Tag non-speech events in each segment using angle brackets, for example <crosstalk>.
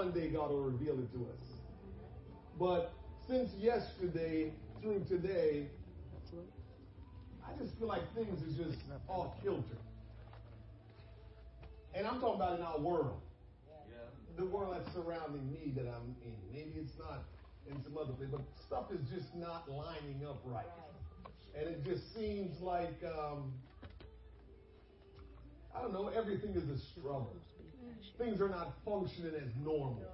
one day God will reveal it to us. But since yesterday through today, I just feel like things is just off kilter. And I'm talking about in our world. The world that's surrounding me that I'm in. Maybe it's not in some other place, but stuff is just not lining up right. And it just seems like, um, I don't know, everything is a struggle. Things are not functioning as normal.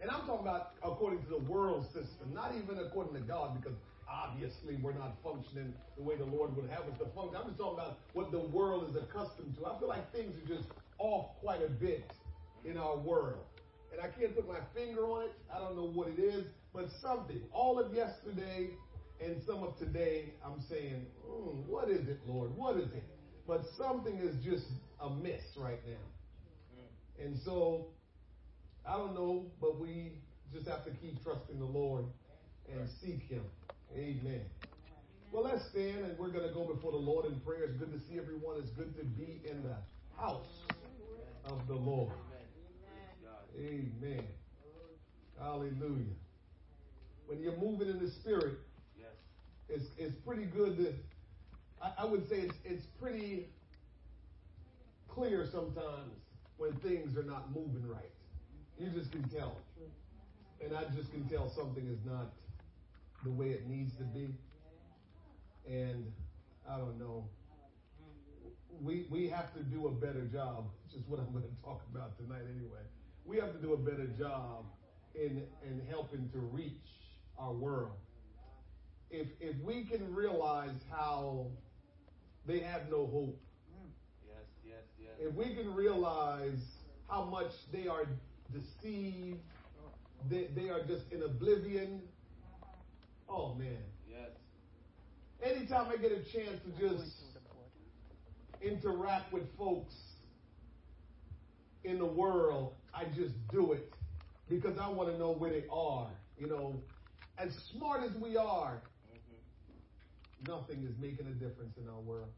And I'm talking about according to the world system, not even according to God, because obviously we're not functioning the way the Lord would have us to function. I'm just talking about what the world is accustomed to. I feel like things are just off quite a bit in our world. And I can't put my finger on it. I don't know what it is, but something. All of yesterday and some of today, I'm saying, mm, what is it, Lord? What is it? But something is just amiss right now. And so I don't know, but we just have to keep trusting the Lord and seek Him. Amen. Well, let's stand and we're going to go before the Lord in prayer. It's good to see everyone. It's good to be in the house of the Lord. Amen. Hallelujah. When you're moving in the Spirit, it's, it's pretty good to, I, I would say it's, it's pretty clear sometimes when things are not moving right. You just can tell. And I just can tell something is not the way it needs to be. And I don't know. We we have to do a better job, which is what I'm going to talk about tonight anyway. We have to do a better job in in helping to reach our world. If if we can realize how they have no hope. If we can realize how much they are deceived. They, they are just in oblivion. Oh, man. Yes. Anytime I get a chance to just interact with folks in the world, I just do it because I want to know where they are. You know, as smart as we are, mm-hmm. nothing is making a difference in our world.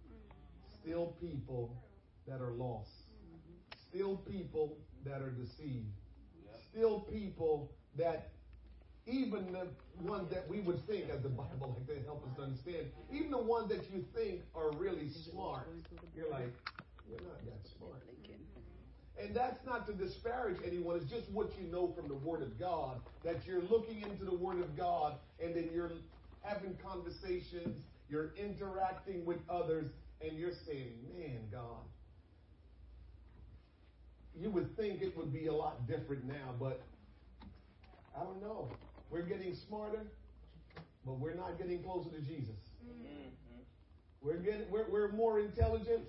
Still people that are lost. Mm-hmm. Still people that are deceived still people that even the ones that we would think, as the Bible like to help us to understand, even the ones that you think are really smart, you're like, you're not that smart. And that's not to disparage anyone. It's just what you know from the Word of God. That you're looking into the Word of God and then you're having conversations, you're interacting with others, and you're saying, man, God, you would think it would be a lot different now, but I don't know. We're getting smarter, but we're not getting closer to Jesus. Mm-hmm. We're getting we're, we're more intelligent,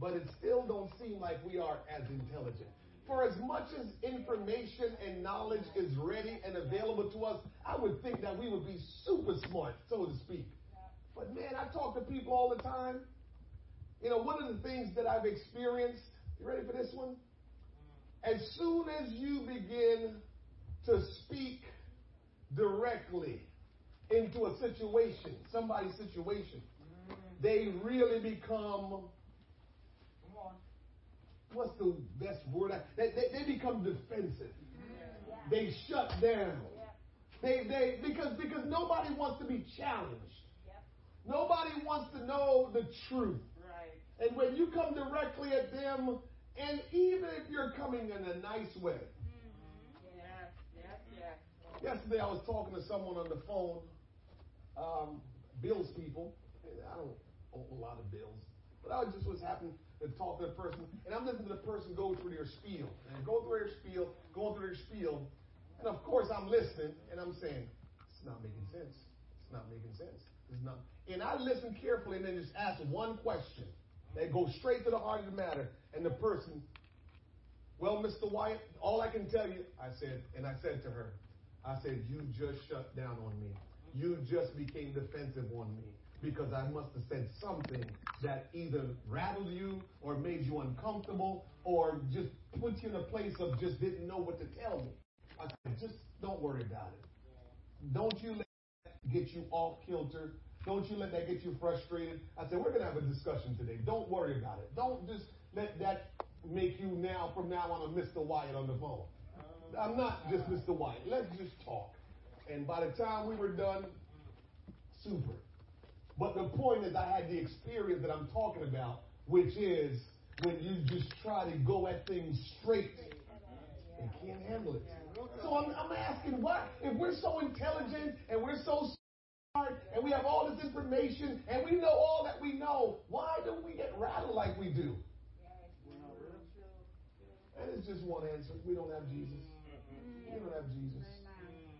but it still don't seem like we are as intelligent. For as much as information and knowledge is ready and available to us, I would think that we would be super smart, so to speak. But man, I talk to people all the time. You know, one of the things that I've experienced, you ready for this one? As soon as you begin to speak directly into a situation, somebody's situation, mm. they really become what's the best word? They, they, they become defensive. Mm. They shut down. They, they, because, because nobody wants to be challenged. Nobody wants to know the truth. Right. And when you come directly at them, and even if you're coming in a nice way. Mm-hmm. Yes, yes, yes. Yesterday I was talking to someone on the phone, um, bills people. I don't owe a lot of bills. But I just was happening to talk to the person, and I'm listening to the person go through their spiel. And go through their spiel, going through their spiel. And of course I'm listening, and I'm saying, it's not making sense. It's not making sense. It's not. And I listen carefully and then just ask one question that go straight to the heart of the matter. And the person, well, Mr. Wyatt, all I can tell you, I said, and I said to her, I said, you just shut down on me. you just became defensive on me because I must have said something that either rattled you or made you uncomfortable or just put you in a place of just didn't know what to tell me. I said, just don't worry about it. Don't you let that get you off kilter. Don't you let that get you frustrated. I said, we're going to have a discussion today. Don't worry about it. Don't just let that make you now, from now on, a Mr. Wyatt on the phone. I'm not just Mr. Wyatt. Let's just talk. And by the time we were done, super. But the point is, I had the experience that I'm talking about, which is when you just try to go at things straight and can't handle it. So I'm, I'm asking, why? If we're so intelligent and we're so and we have all this information and we know all that we know, why do we get rattled like we do? And it's just one answer. We don't have Jesus. We don't have Jesus.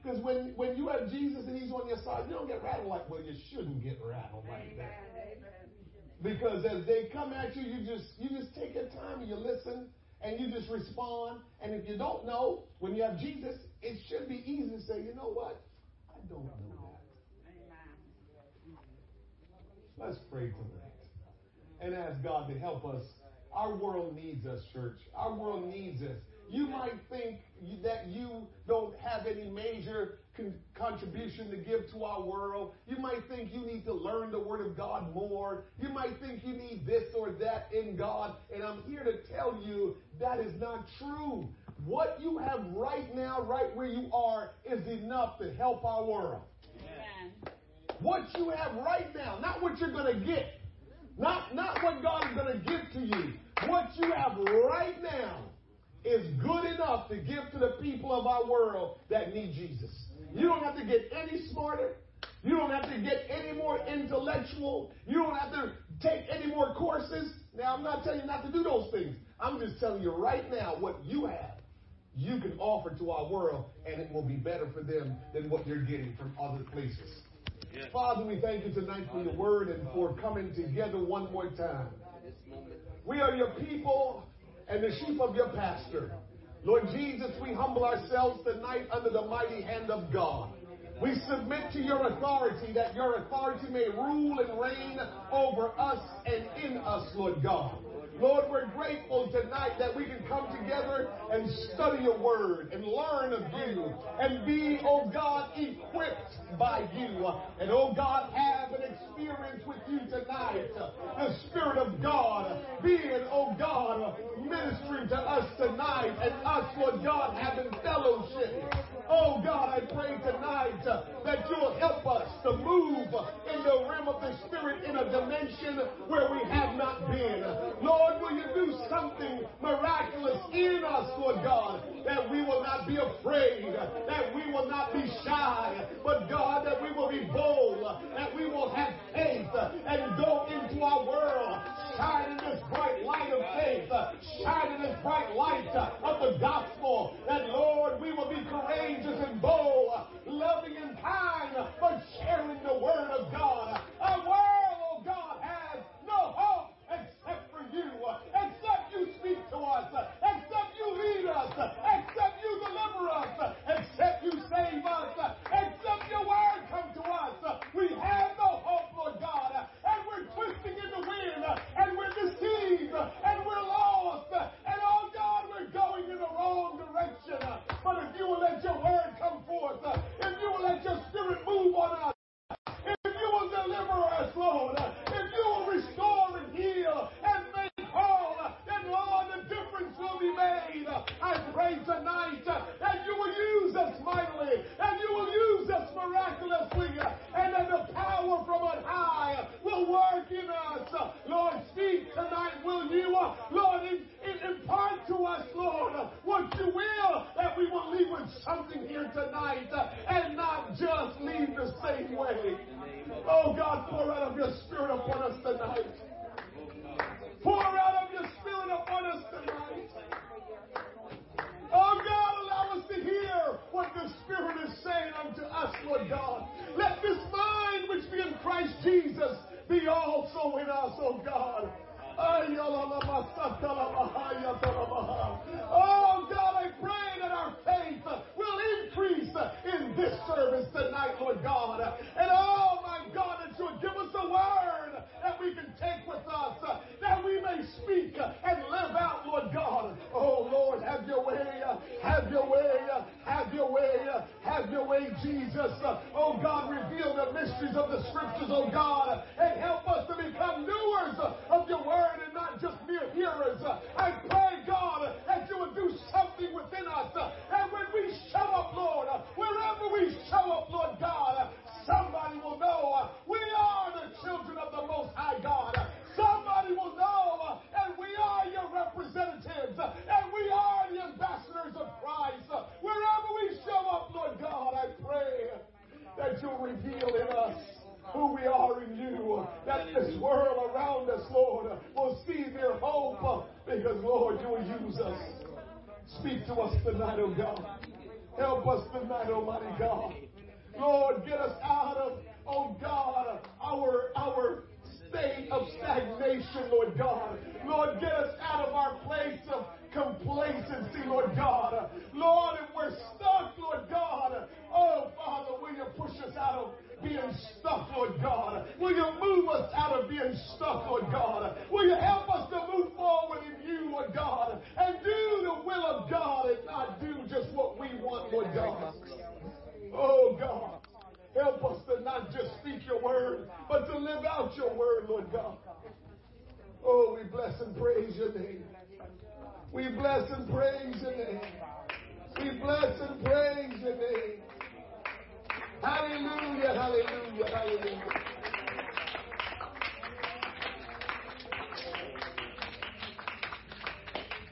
Because when, when you have Jesus and He's on your side, you don't get rattled like, well, you shouldn't get rattled like that. Because as they come at you, you just you just take your time and you listen and you just respond. And if you don't know, when you have Jesus, it should be easy to say, you know what? I don't know that. Let's pray tonight and ask God to help us. Our world needs us, church. Our world needs us. You might think that you don't have any major con- contribution to give to our world. You might think you need to learn the Word of God more. You might think you need this or that in God. And I'm here to tell you that is not true. What you have right now, right where you are, is enough to help our world. Amen. What you have right now, not what you're going to get, not, not what God is going to give to you. What you have right now is good enough to give to the people of our world that need Jesus. You don't have to get any smarter. You don't have to get any more intellectual. You don't have to take any more courses. Now, I'm not telling you not to do those things. I'm just telling you right now what you have, you can offer to our world, and it will be better for them than what you're getting from other places. Yes. Father, we thank you tonight for your word and for coming together one more time. We are your people and the sheep of your pasture. Lord Jesus, we humble ourselves tonight under the mighty hand of God. We submit to your authority that your authority may rule and reign over us and in us, Lord God. Lord, we're grateful tonight that we can come together and study your word and learn of you and be, oh God, equipped by you. And oh God, have an experience with you tonight. The Spirit of God being, oh God, ministering to us tonight and us, Lord God, having fellowship. Oh God, I pray tonight that you'll help us to move in the realm of the Spirit in a dimension where we have not been. Lord, Will you do something miraculous in us, Lord God, that we will not be afraid, that we will not be shy, but God, that we will be bold, that we will have faith and go into our world, shine in this bright light of faith, shine in this bright light of the gospel, that Lord, we will be courageous and bold, loving and kind, but sharing the word of God. A world, oh God, has no hope you, uh, except you speak to us, uh, except you lead us, uh, except you deliver us, except you save us, except your word come to us. We have no hope, Lord God, and we're twisting in the wind, and we're deceived, and we're lost, and oh God, we're going in the wrong direction. But if you will let your word come forth, if you will let your spirit move on us, if you will deliver us, Lord, if you will restore and heal and be made. I pray tonight that you will use us mightily and you will use us miraculously and that the power from on high will work in us. Lord, speak tonight, will you? Lord, impart to us, Lord, what you will, that we will leave with something here tonight and not just leave the same way. Oh God, pour out of your spirit upon us tonight. Pour out of your spirit upon us tonight. Oh God, allow us to hear what the Spirit is saying unto us, Lord God. Let this mind which be in Christ Jesus be also in us, oh God. Oh God, I pray that our faith will increase in this service tonight, Lord God. Mysteries of the scriptures, oh God, and help us to become doers of your word and not just mere hearers. I pray, God, that you would do something within us. And when we show up, Lord, wherever we show up, Lord God, somebody will know we are the children of the Most High God. Somebody will know, and we are your representatives, and we are the ambassadors of Christ. Wherever we show up, Lord God, I pray that you'll reveal in us who we are in you, that this world around us, Lord, will see their hope because, Lord, you will use us. Speak to us tonight, oh God. Help us tonight, Almighty God. Lord, get us out of, oh God, our, our state of stagnation, Lord God. Lord, get us out of our place of complacency, Lord God. Lord, if we're stuck, Lord God, oh Father, will you push us out of being stuck, Lord God? Will you move us out of being stuck, Lord God? Will you help us to move forward in you, Lord God, and do the will of God and not do just what we want, Lord God? Oh God. Help us to not just speak your word, but to live out your word, Lord God. Oh, we bless and praise your name. We bless and praise your name. We bless and praise your name. Hallelujah, hallelujah, hallelujah.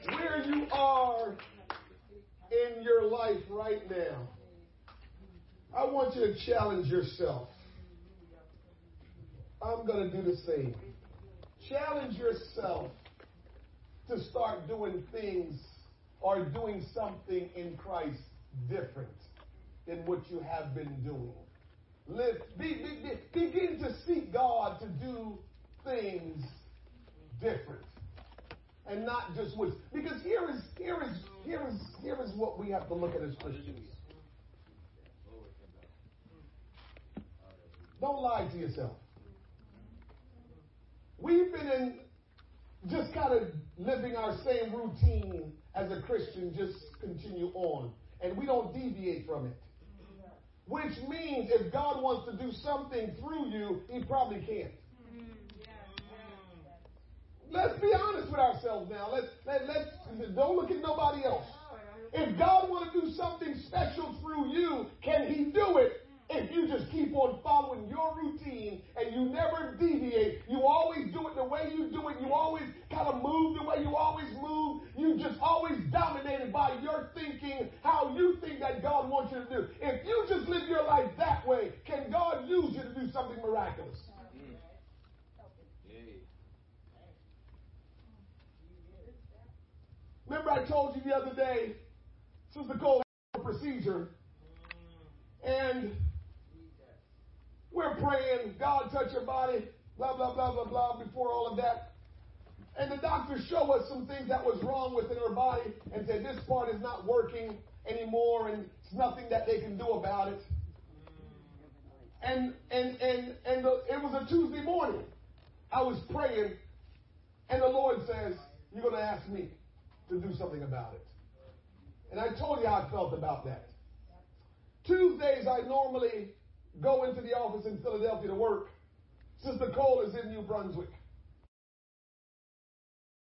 Where you are in your life right now, I want you challenge yourself. I'm going to do the same. Challenge yourself to start doing things or doing something in Christ different than what you have been doing. Live, be, be, be, begin to seek God to do things different and not just what. Because here is here is here is here is what we have to look at as Christians. Don't lie to yourself. We've been in just kind of living our same routine as a Christian, just continue on. And we don't deviate from it. Which means if God wants to do something through you, he probably can't. Let's be honest with ourselves now. Let's, let, let's, don't look at nobody else. If God wants to do something special through you, can he do it? If you just keep on following your routine and you never deviate, you always do it the way you do it, you always kind of move the way you always move, you just always dominated by your thinking, how you think that God wants you to do. If you just live your life that way, can God use you to do something miraculous? Remember, I told you the other day, Sister Cole had a procedure, and we're praying, God touch your body, blah, blah, blah, blah, blah, before all of that. And the doctors show us some things that was wrong within her body and said this part is not working anymore and it's nothing that they can do about it. And and and and the, it was a Tuesday morning. I was praying, and the Lord says, "You're going to ask me to do something about it." And I told you how I felt about that. Tuesdays, I normally go into the office in Philadelphia to work. Sister Cole is in New Brunswick.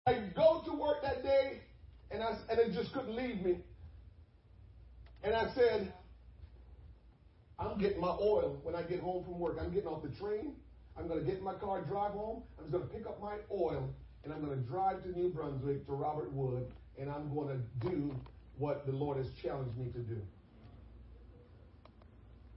I go to work that day, and I and it just couldn't leave me. And I said, I'm getting my oil when I get home from work. I'm getting off the train. I'm going to get in my car, drive home. I'm just going to pick up my oil, and I'm going to drive to New Brunswick to Robert Wood, and I'm going to do what the Lord has challenged me to do.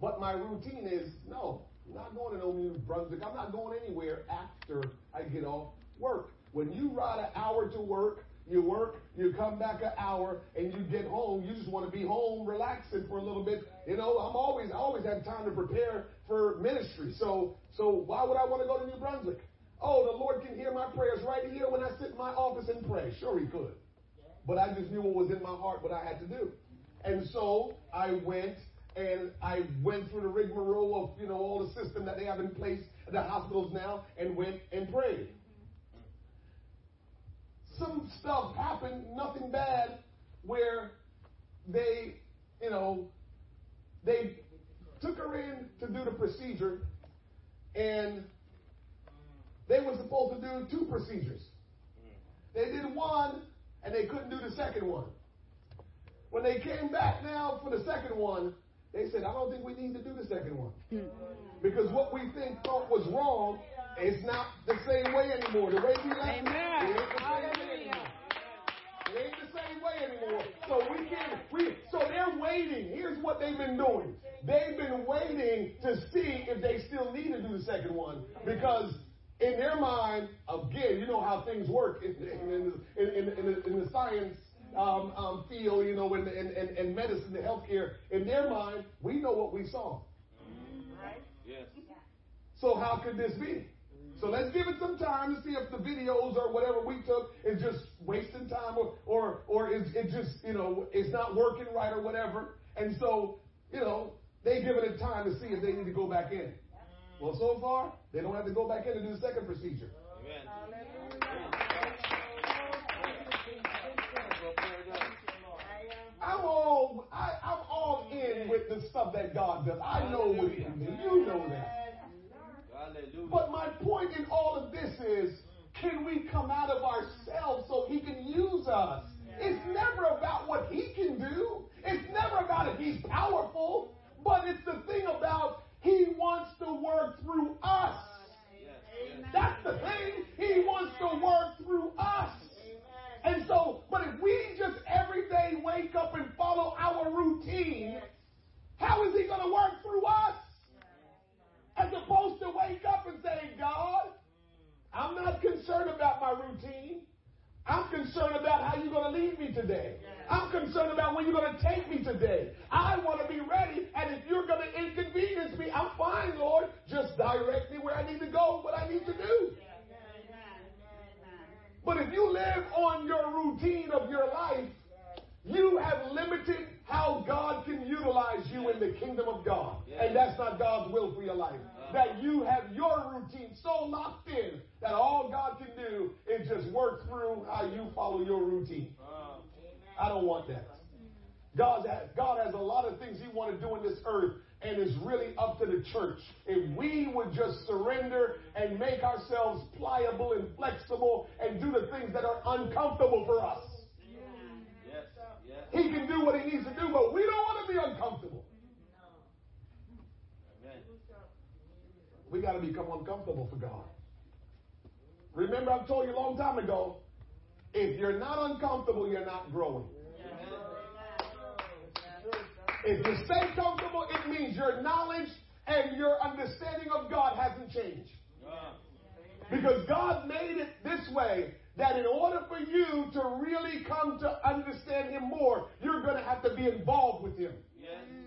But my routine is no, I'm not going to New Brunswick. I'm not going anywhere after I get off work. When you ride an hour to work, you work, you come back an hour, and you get home. You just want to be home, relaxing for a little bit. You know, I'm always, I always have time to prepare for ministry. So, so why would I want to go to New Brunswick? Oh, the Lord can hear my prayers right here when I sit in my office and pray. Sure, He could. But I just knew what was in my heart, what I had to do. And so I went and I went through the rigmarole of, you know, all the system that they have in place at the hospitals now and went and prayed. Some stuff happened, nothing bad, where they, you know, they took her in to do the procedure and they were supposed to do two procedures. They did one, and they couldn't do the second one. When they came back now for the second one, they said, I don't think we need to do the second one. Hmm. Because what we think thought was wrong is not the same way anymore. The way we left it, it ain't the same way anymore. It ain't the same way anymore. So we can we so they're waiting. Here's what they've been doing. They've been waiting to see if they still need to do the second one because in their mind, again, you know how things work in, in, in, in, in the, in the science um, um, field, you know, in, in, in, in medicine, the healthcare. In their mind, we know what we saw. Right? Yes. So how could this be? So let's give it some time to see if the videos or whatever we took is just wasting time or or or is it just you know it's not working right or whatever. And so you know they giving it a time to see if they need to go back in. Well, so far they don't have to go back in to do the second procedure. Amen. I'm all I, I'm all in with the stuff that God does. I know what He can. You know that. Hallelujah. But my point in all of this is, can we come out of ourselves so He can use us? It's never about what He can do. It's never about if He's powerful, but it's the thing about He wants to work through us. That's the thing. He wants to work through us. And so, but if we just every day wake up and follow our routine, how is He going to work through us? As opposed to wake up and say, God, I'm not concerned about my routine. I'm concerned about how you're going to lead me today. I'm concerned about where you're going to take me today. I want to be ready, and if you're going to inconvenience me, I'm fine, Lord. Just direct me where I need to go, what I need to do. But if you live on your routine of your life, you have limited how God can utilize you in the kingdom of God. And that's not God's will for your life. Uh-huh. That you have your routine so locked in that all God can do is just work through how you follow your routine. I don't want that. God has, God has a lot of things He wants to do in this earth, and it's really up to the church. If we would just surrender and make ourselves pliable and flexible and do the things that are uncomfortable for us, Yes. Yes. He can do what He needs to do, but we don't want to be uncomfortable. We got to become uncomfortable for God. Remember, I've told you a long time ago if you're not uncomfortable, you're not growing. If you stay comfortable, it means your knowledge and your understanding of God hasn't changed. Because God made it this way that in order for you to really come to understand Him more, you're going to have to be involved with Him. Mm,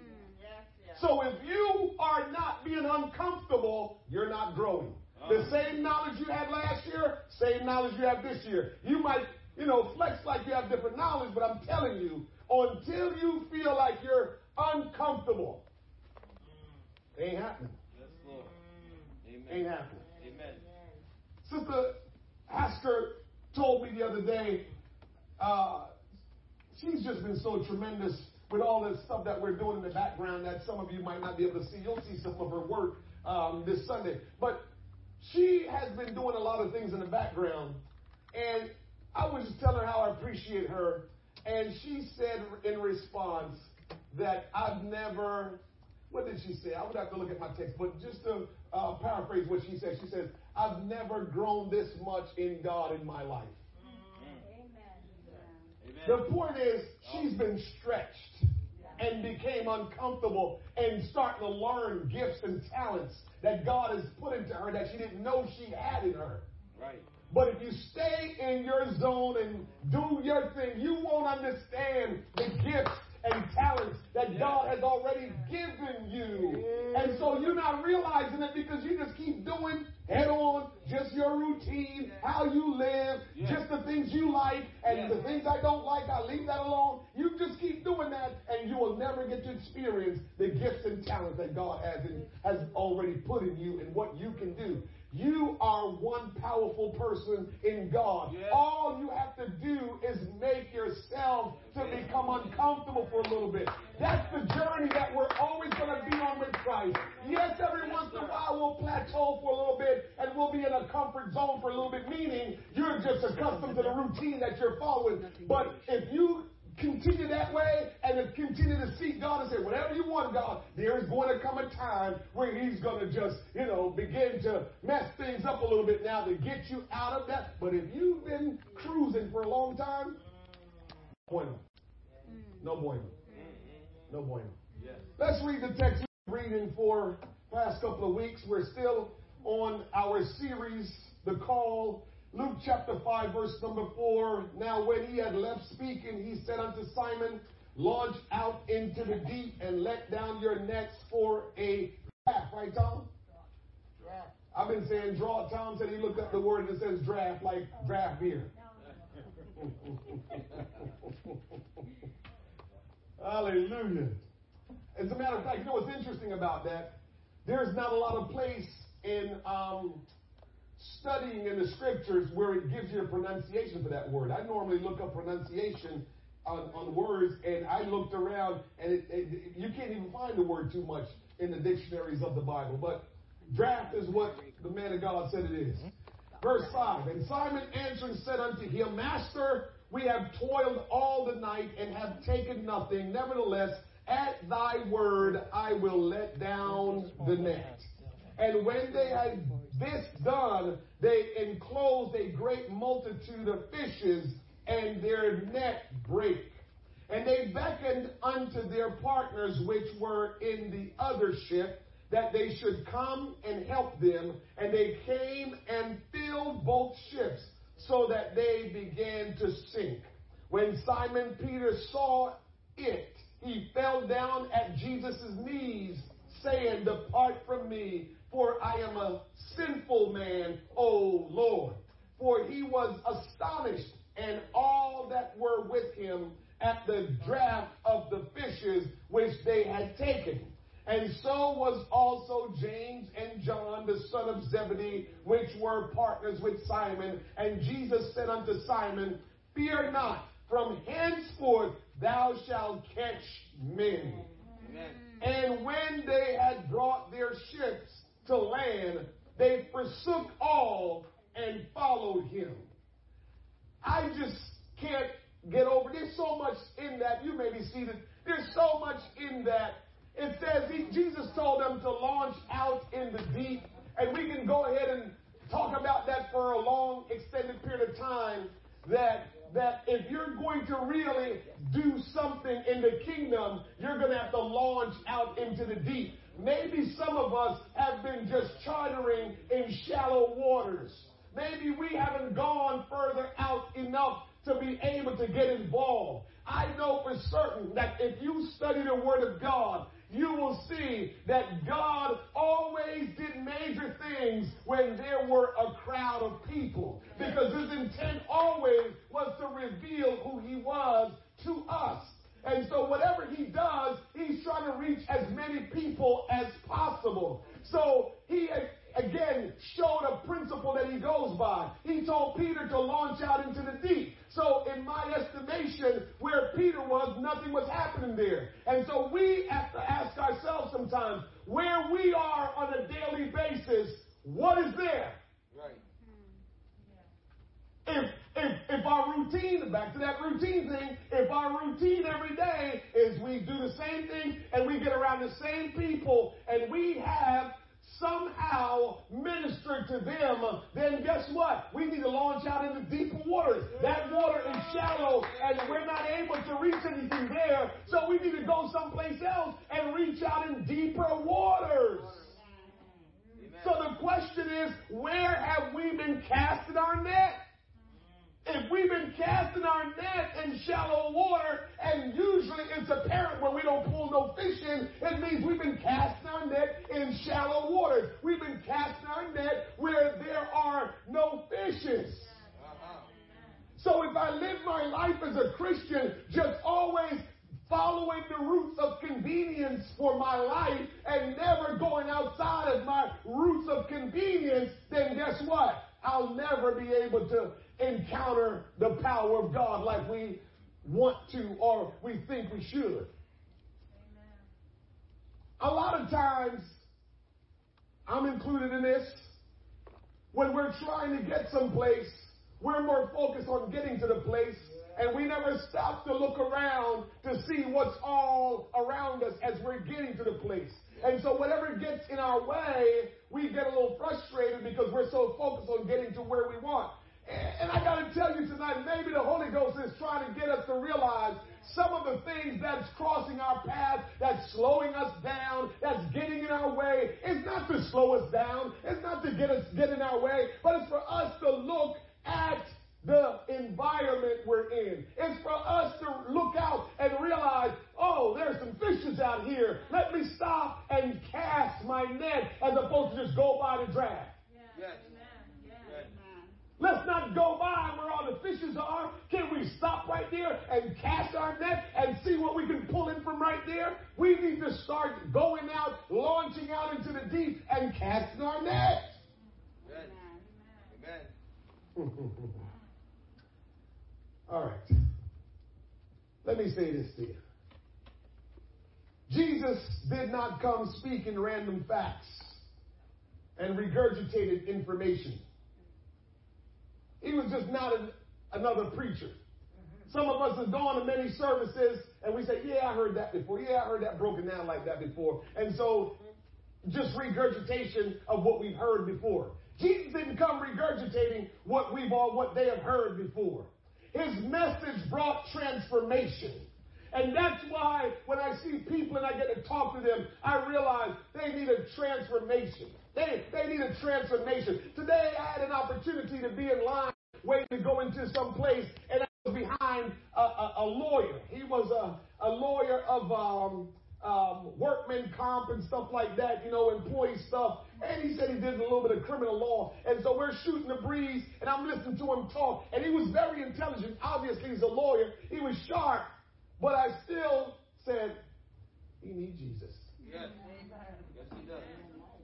yes. So if you are not being uncomfortable, you're not growing. Uh-huh. The same knowledge you had last year, same knowledge you have this year. You might, you know, flex like you have different knowledge, but I'm telling you, until you feel like you're uncomfortable, It ain't happening. Yes, Lord. Amen. Ain't happening. Amen. Sister Asker told me the other day, uh, she's just been so tremendous with all this stuff that we're doing in the background that some of you might not be able to see. You'll see some of her work um, this Sunday. But she has been doing a lot of things in the background. And I was just telling her how I appreciate her. And she said in response that I've never, what did she say? I would have to look at my text, but just to uh, paraphrase what she said, she says, I've never grown this much in God in my life. The point is, she's been stretched and became uncomfortable and starting to learn gifts and talents that God has put into her that she didn't know she had in her. Right. But if you stay in your zone and do your thing, you won't understand the gifts and talents that God has already given you. Mm. And so you're not realizing it because you just keep doing head on just your routine, how you live, just the things you like, and the things I don't like, I leave that alone. You just keep doing that, and you will never get to experience the gifts and talents that God has in, has already put in you and what you can do. You are one powerful person in God. Yes. All you have to do is make yourself to become uncomfortable for a little bit. That's the journey that we're always going to be on with Christ. Yes, every once in a while we'll plateau for a little bit and we'll be in a comfort zone for a little bit, meaning you're just accustomed to the routine that you're following. But if you continue that way and continue to seek God and say, whatever you want, God, there's going to come a time where He's going to just, you know, begin to mess things up a little bit now to get you out of that. But if you've been cruising for a long time, bueno. No bueno. No bueno. Let's read the text we've been reading for past couple of weeks. We're still on our series, The Call. Luke chapter 5, verse number 4. Now, when he had left speaking, he said unto Simon, Launch out into the deep and let down your nets for a draft. Right, Tom? Draft. I've been saying draw. Tom said he looked up the word and it says draft, like draft beer. <laughs> Hallelujah. As a matter of fact, you know what's interesting about that? There's not a lot of place in um, studying in the scriptures where it gives you a pronunciation for that word. I normally look up pronunciation on, on words, and I looked around, and it, it, you can't even find the word too much in the dictionaries of the Bible. But draft is what the man of God said it is. Verse 5 And Simon answering said unto him, Master, we have toiled all the night and have taken nothing. Nevertheless, at thy word I will let down the net. And when they had this done, they enclosed a great multitude of fishes, and their net brake. And they beckoned unto their partners which were in the other ship, that they should come and help them. And they came and filled both ships, so that they began to sink. When Simon Peter saw it, he fell down at Jesus' knees, saying, Depart from me, for I am a sinful man, O Lord. For he was astonished, and all that were with him at the draught of the fishes which they had taken. And so was also James and John, the son of Zebedee, which were partners with Simon. And Jesus said unto Simon, Fear not, from henceforth thou shalt catch men. Amen. And when they had brought their ships to land, they forsook all and followed him. I just can't get over. There's so much in that. You may be seated. There's so much in that. It says he, Jesus told them to launch out in the deep, and we can go ahead and talk about that for a long, extended period of time. That that if you're going to really do something in the kingdom, you're going to have to launch out into the deep. Maybe some of us have been just chartering in shallow waters. Maybe we haven't gone further out enough to be able to get involved. I know for certain that if you study the Word of God, you will see that God always did major things when there were a crowd of people. Because his intent always was to reveal who he was to us. And so whatever he does, he's trying to reach as many people as possible. So he again showed a principle that he goes by. He told Peter to launch out into the deep. So, in my estimation, where Peter was, nothing was happening there. And so we have to ask ourselves sometimes where we are on a daily basis, what is there? If, if, if our routine, back to that routine thing, if our routine every day is we do the same thing and we get around the same people and we have somehow ministered to them, then guess what? We need to launch out into deeper waters. That water is shallow and we're not able to reach anything there. So we need to go someplace else and reach out in deeper waters. So the question is, where have we been casting our net? If we've been casting our net in shallow water, and usually it's apparent when we don't pull no fish in, it means we've been casting our net in shallow waters. We've been casting our net where there are no fishes. So if I live my life as a Christian, just always following the routes of convenience for my life and never going outside of my routes of convenience, then guess what? I'll never be able to encounter the power of God like we want to or we think we should. A lot of times, I'm included in this, when we're trying to get someplace, we're more focused on getting to the place and we never stop to look around to see what's all around us as we're getting to the place. And so whatever gets in our way, we get a little frustrated because we're so focused on getting to where we want. And I got to tell you tonight, maybe the Holy Ghost is trying to get us to realize some of the things that's crossing our path, that's slowing us down, that's getting in our way. It's not to slow us down. It's not to get us get in our way, but it's for us to look at the environment we're in. It's for us to look out and realize, oh, there's some fishes out here. Let me stop and cast my net as opposed to just go by the drag. Yes. Let's not go by where all the fishes are. Can we stop right there and cast our net and see what we can pull in from right there? We need to start going out, launching out into the deep and casting our net. Amen. Amen. All right. Let me say this to you. Jesus did not come speaking random facts and regurgitated information. He was just not an, another preacher. Some of us have gone to many services and we say, Yeah, I heard that before. Yeah, I heard that broken down like that before. And so just regurgitation of what we've heard before. Jesus didn't come regurgitating what we've all what they have heard before. His message brought transformation. And that's why when I see people and I get to talk to them, I realize they need a transformation. They, they need a transformation. Today I had an opportunity to be in line waiting to go into some place and behind a, a, a lawyer. He was a, a lawyer of um, um, workman comp and stuff like that, you know, employee stuff. And he said he did a little bit of criminal law. And so we're shooting the breeze, and I'm listening to him talk. And he was very intelligent. Obviously, he's a lawyer. He was sharp. But I still said, he needs Jesus. Yes. Yes, he does.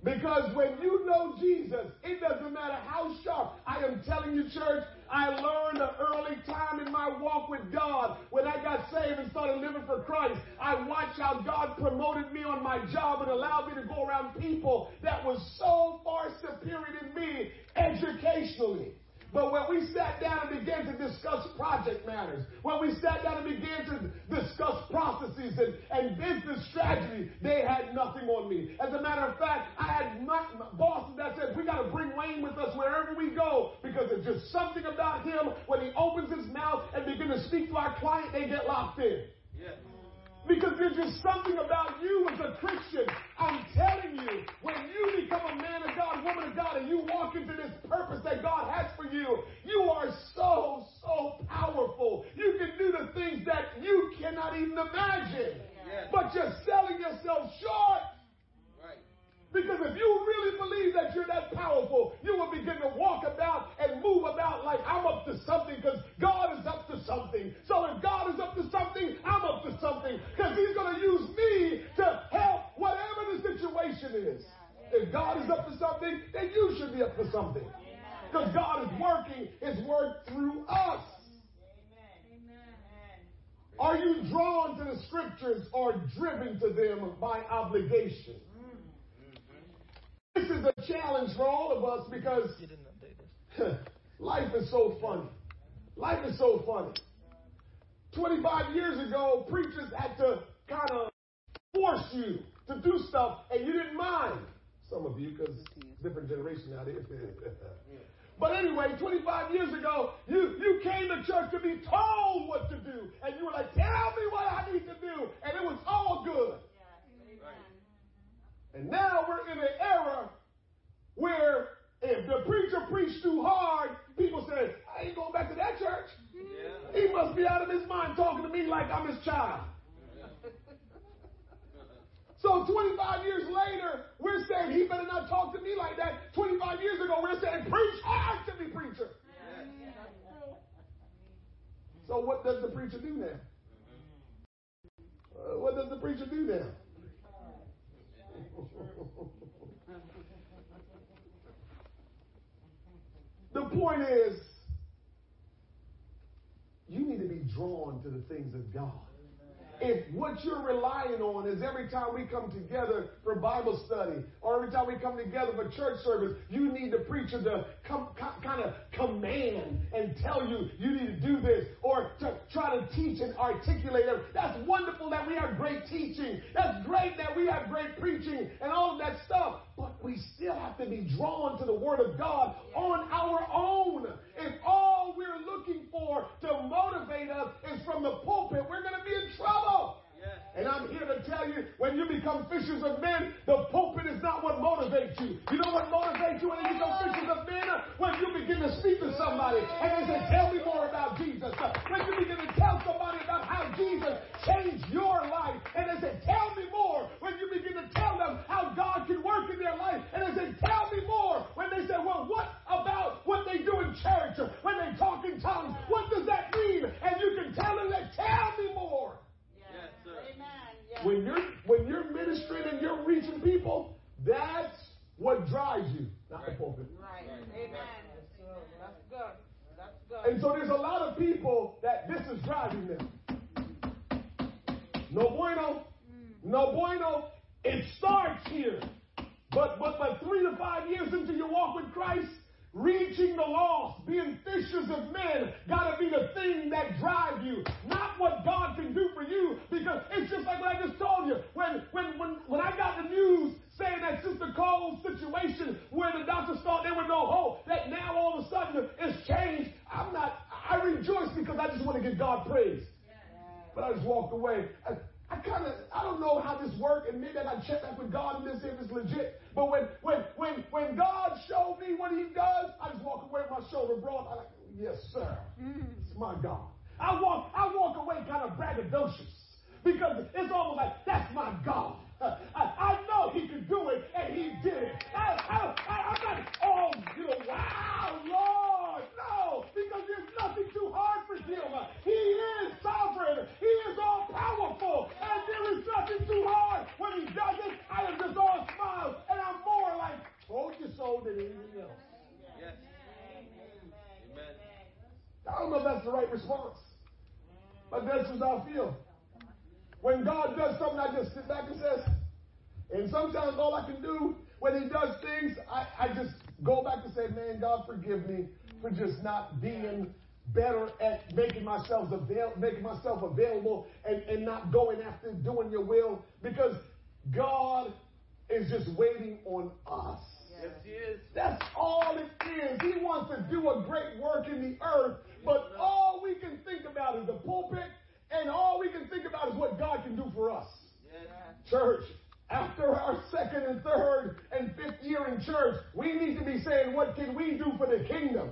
Because when you know Jesus, it doesn't matter how sharp. I am telling you, church, I learned an early time in my walk with God when I got saved and started living for Christ. I watched how God promoted me on my job and allowed me to go around people that was so far superior than me educationally. But when we sat down and began to discuss project matters, when we sat down and began to discuss processes and, and business strategy, they had nothing on me. As a matter of fact, I had my, bosses that said, we got to bring Wayne with us wherever we go because there's just something about him when he opens his mouth and begin to speak to our client, they get locked in. Yes. Because there's just something about you as a Christian. I'm telling you, when you become a man of God, woman of God, and you walk into this purpose that God has for you, you are so, so powerful. You can do the things that you cannot even imagine. Yes. But you're selling yourself short. Right. Because if you really believe that you're that powerful, you will begin to walk about and move about like I'm up to something because God is up to something. So if God is up to something, I'm up to something because He's going to use me to help whatever the situation is. If God is up to something, then you should be up to something. Because God is working His work through us. Are you drawn to the scriptures or driven to them by obligation? This is a challenge for all of us because <laughs> life is so funny. Life is so funny. 25 years ago, preachers had to kind of force you to do stuff and you didn't mind. Some of you, because different generation out here. <laughs> but anyway, 25 years ago, you, you came to church to be told what to do. And you were like, tell me what I need to do. And it was all good. And now we're in an era where if the preacher preached too hard, people say, I ain't going back to that church. Yeah. He must be out of his mind talking to me like I'm his child. So 25 years later, we're saying he better not talk to me like that. 25 years ago, we're saying preach hard to me, preacher. So what does the preacher do now? Uh, what does the preacher do now? <laughs> The point is, you need to be drawn to the things of God if what you're relying on is every time we come together for Bible study or every time we come together for church service, you need the preacher to come, kind of command and tell you you need to do this or to try to teach and articulate. That's wonderful that we have great teaching. That's great that we have great preaching and all of that stuff. But we still have to be drawn to the Word of God on our own. If all we're looking for to motivate us is from the pulpit, we're going to be in trouble. And I'm here to tell you, when you become fishers of men, the pulpit is not what motivates you. You know what motivates you when you become fishers of men? When you begin to speak to somebody and they say, tell me more about Jesus. When you begin to tell somebody about how Jesus changed your life and they say, tell me more. When you begin to tell them how God can work in their life and they say, tell me more. When they say, well, what about what they do in church? When they talk in tongues, what does that mean? And you can tell them that, tell me more. When you're when you're ministering and you're reaching people, that's what drives you, not right. the pulpit. Right. Amen. That's good. That's good. And so there's a lot of people that this is driving them. No bueno. Hmm. No bueno. It starts here. But but but three to five years into your walk with Christ, Reaching the lost, being fishers of men, gotta be the thing that drive you, not what God can do for you. Because it's just like what I just told you. When when when when I got the news saying that Sister Cole's situation, where the doctors thought there was no hope, that now all of a sudden it's changed. I'm not. I rejoice because I just want to give God praise. But I just walked away. I, I kind of, I don't know how this works, and maybe I got to check back with God and this if it's legit. But when, when, when, when God showed me what He does, I just walk away with my shoulder broad. I'm like, yes, sir, mm. it's my God. I walk, I walk away kind of braggadocious because it's almost like that's my God. <laughs> I, I know He could do it, and He did it. I, I, I, I'm not, oh, you know, wow, Lord, no, because there's nothing too hard for Him. He is sovereign. He is all powerful, and there is nothing too hard. When He does it, I am just all smiles, and I'm more like than anything else. Yes. Amen. I don't know if that's the right response, but that's what I feel. When God does something, I just sit back and says, and sometimes all I can do when He does things, I, I just go back and say, man, God, forgive me for just not being better at making myself avail- making myself available and, and not going after doing your will because God is just waiting on us. Yes, He is. That's all it is. He wants to do a great work in the earth, but all we can think about is the pulpit, and all we can think about is what God can do for us. Yes. Church, after our second and third and fifth year in church, we need to be saying, what can we do for the kingdom?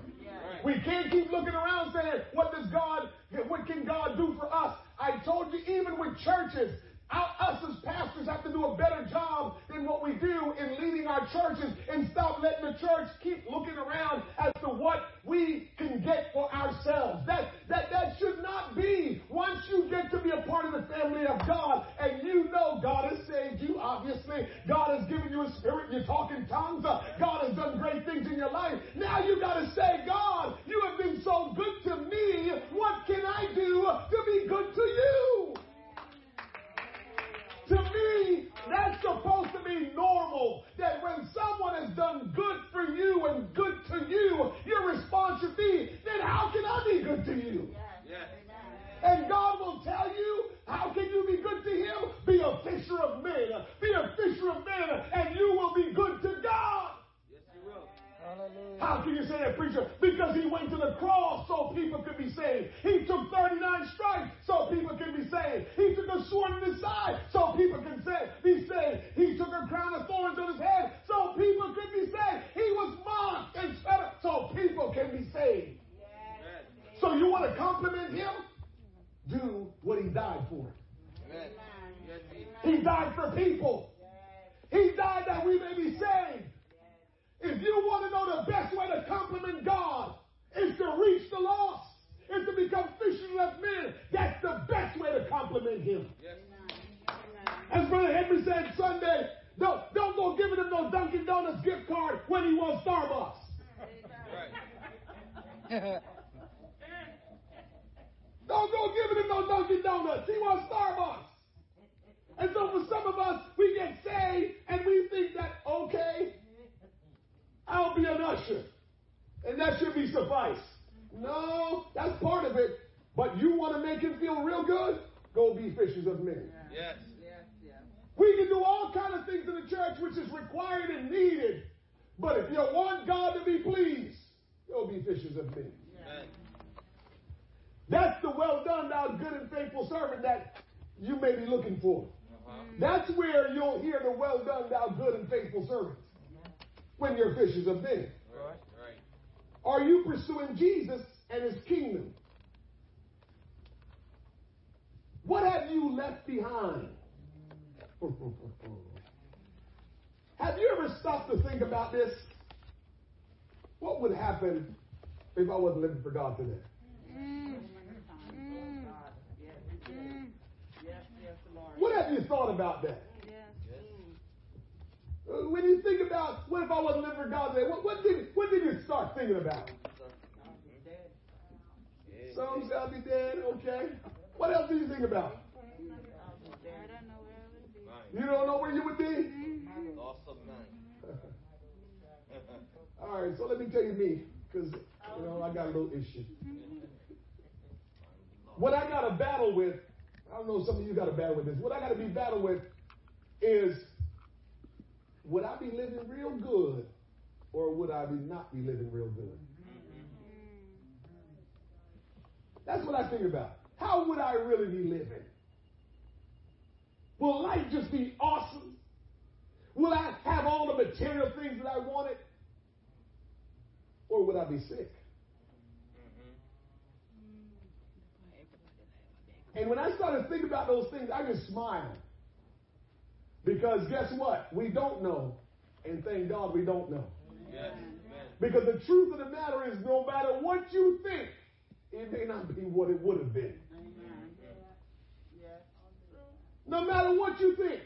We can't keep looking around saying, what does God, what can God do for us? I told you, even with churches, us as pastors have to do a better job than what we do in leading our churches and stop letting the church keep looking around as to what we can get for ourselves. That, that, that should not be. Once you get to be a part of the family of God and you know God has saved you, obviously, God has given you a spirit, You're talking tongues, uh, God has done great things in your life. Now you got to say, God, you have been so good to me. What can I do to be good to you? Supposed to be normal. That when someone has done good for you and good to you, your response should be, I wasn't for God today? God. Yes, yes. Yes, yes, Lord. What have you thought about that? Yes. Uh, When you think about what if I wasn't living for God today, what, what did what did you start thinking about? I'll be dead. Yeah. Some say I'll be dead, okay. What else do you think about? I'll be dead. Right. You don't know where you would be? Loss of mind. All right, so let me tell you me, because you know I got a little issue. What I got to battle with, I don't know, some of you got to battle with this. What I got to be battle with is, would I be living real good, or would I be not be living real good? That's what I think about. How would I really be living? Will life just be awesome? Will I have all the material things that I wanted? Or would I be sick? And when I started thinking about those things, I just smiled. Because guess what? We don't know. And thank God we don't know. Yes. Because the truth of the matter is, no matter what you think, it may not be what it would have been. No matter what you think.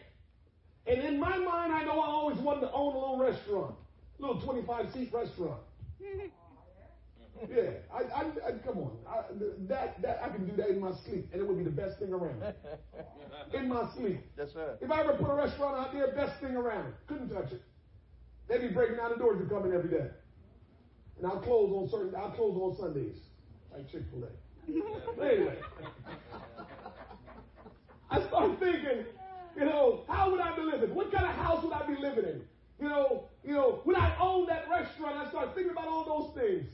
And in my mind, I know I always wanted to own a little restaurant, a little 25 seat restaurant. Yeah, I, I, I come on, I, that that I can do that in my sleep, and it would be the best thing around. <laughs> In my sleep, Yes, sir. if I ever put a restaurant out there, best thing around. Couldn't touch it. They'd be breaking down the doors to come in every day, and I'll close on certain. I'll close on Sundays, like Chick Fil A. <laughs> But anyway, I start thinking, you know, how would I be living? What kind of house would I be living in? You know, you know, would I own that restaurant? I start thinking about all those things.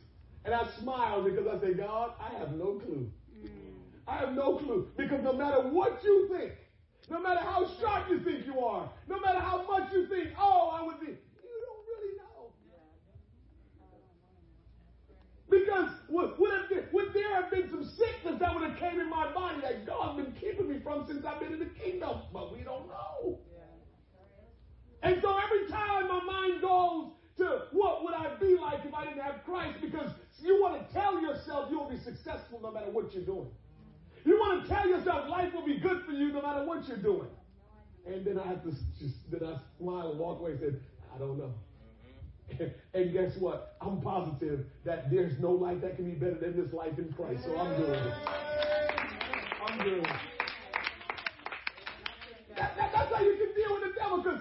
And I smiled because I said, God, I have no clue. Mm. I have no clue. Because no matter what you think, no matter how sharp you think you are, no matter how much you think, oh, I would be, you don't really know. Because would, would, have been, would there have been some sickness that would have came in my body that God's been keeping me from since I've been in the kingdom? But we don't know. And so every time my mind goes to what would I be like if I didn't have Christ, because you want to tell yourself you'll be successful no matter what you're doing. You want to tell yourself life will be good for you no matter what you're doing. And then I have to just then I smile and walk away and said, I don't know. <laughs> and guess what? I'm positive that there's no life that can be better than this life in Christ. So I'm doing it. I'm doing it. That, that, that's how you can deal with the devil because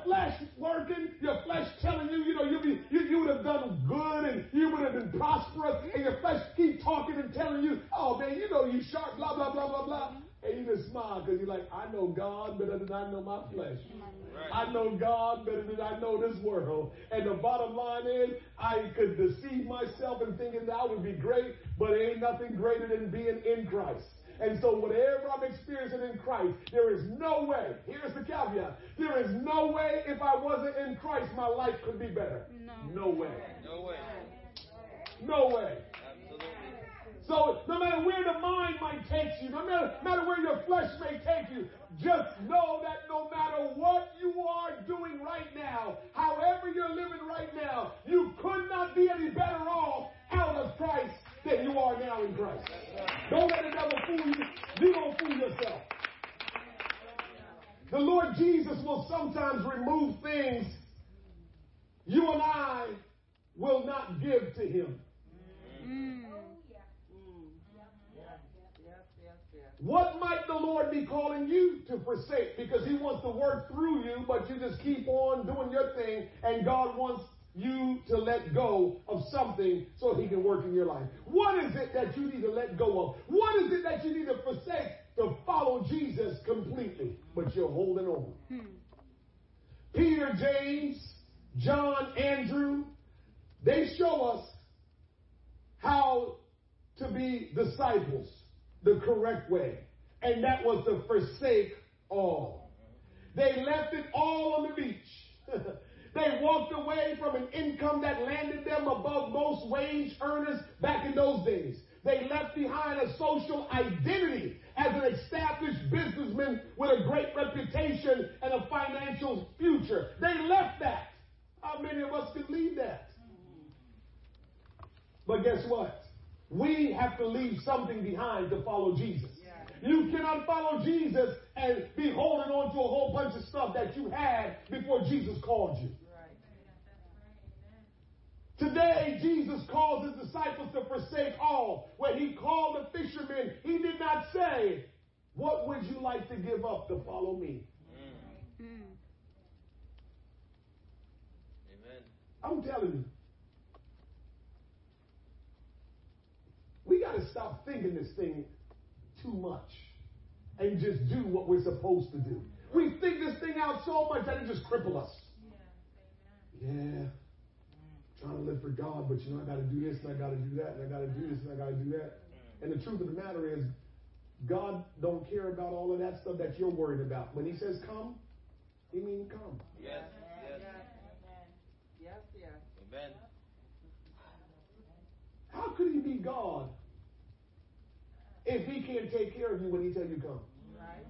your flesh working, your flesh telling you, you know, you'll be, you, you would have done good and you would have been prosperous, and your flesh keep talking and telling you, oh man, you know you sharp, blah, blah, blah, blah, blah. And you just smile because you're like, I know God better than I know my flesh. I know God better than I know this world. And the bottom line is, I could deceive myself in thinking that I would be great, but it ain't nothing greater than being in Christ. And so whatever I'm experiencing in Christ, there is no way, here's the caveat, there is no way if I wasn't in Christ, my life could be better. No. No way. No way. No way. Absolutely. So no matter where the mind might take you, no matter, matter where your flesh may take you, just know that no matter what you are doing right now, however you're living right now, you could not be any better off out of Christ than you are now in Christ. Don't let the devil fool you. You don't fool yourself. The Lord Jesus will sometimes remove things you and I will not give to him. What might the Lord be calling you to forsake? Because He wants to work through you, but you just keep on doing your thing, and God wants you to let go of something so He can work in your life. What is it that you need to let go of? What is it that you need to forsake to follow Jesus completely? But you're holding on. Hmm. Peter, James, John, Andrew, they show us how to be disciples the correct way. And that was to forsake all. They left it all on the beach. <laughs> they walked away from an income that landed them above most wage earners back in those days. They left behind a social identity as an established businessman with a great reputation and a financial future. They left that. How many of us could leave that? But guess what? We have to leave something behind to follow Jesus. You cannot follow Jesus and be holding on to a whole bunch of stuff that you had before Jesus called you. Today, Jesus calls his disciples to forsake all. When he called the fishermen, he did not say, What would you like to give up to follow me? Hmm. Amen. I'm telling you. We got to stop thinking this thing too much and just do what we're supposed to do. We think this thing out so much that it just cripples us. Yeah, trying to live for God, but you know, I got to do this and I got to do that and I got to do this and I got to do that. Mm. And the truth of the matter is, God don't care about all of that stuff that you're worried about. When He says come, He means come. Yes. Yes. Yes, yes. Amen. How could He be God if He can't take care of you when He tell you come? Right.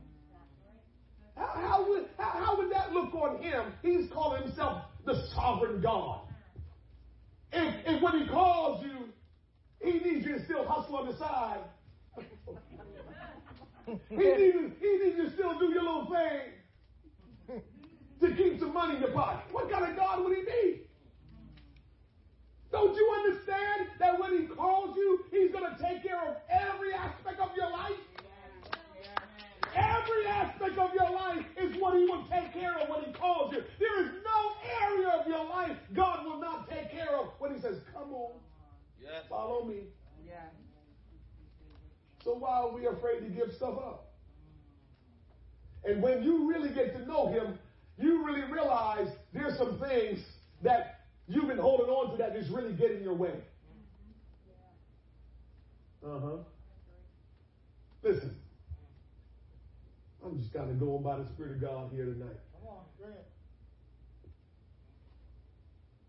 How, how would how, how would that look on Him? He's calling Himself the sovereign God. If, if when He calls you, He needs you to still hustle on the side. he <laughs> needs he needs you to still do your little thing to keep some money in your pocket. What kind of God would He be? Don't you understand that when He calls you, He's going to take care of every aspect of your life? Every aspect of your life is what He will take care of when He calls you. There is no area of your life God will not take care of when He says, Come on, Yes. follow me. Yeah. So why are we afraid to give stuff up? And when you really get to know Him, you really realize there's some things that you've been holding on to that is really getting your way. Uh huh. Listen, I'm just kind of going by the Spirit of God here tonight. Come on, Grant.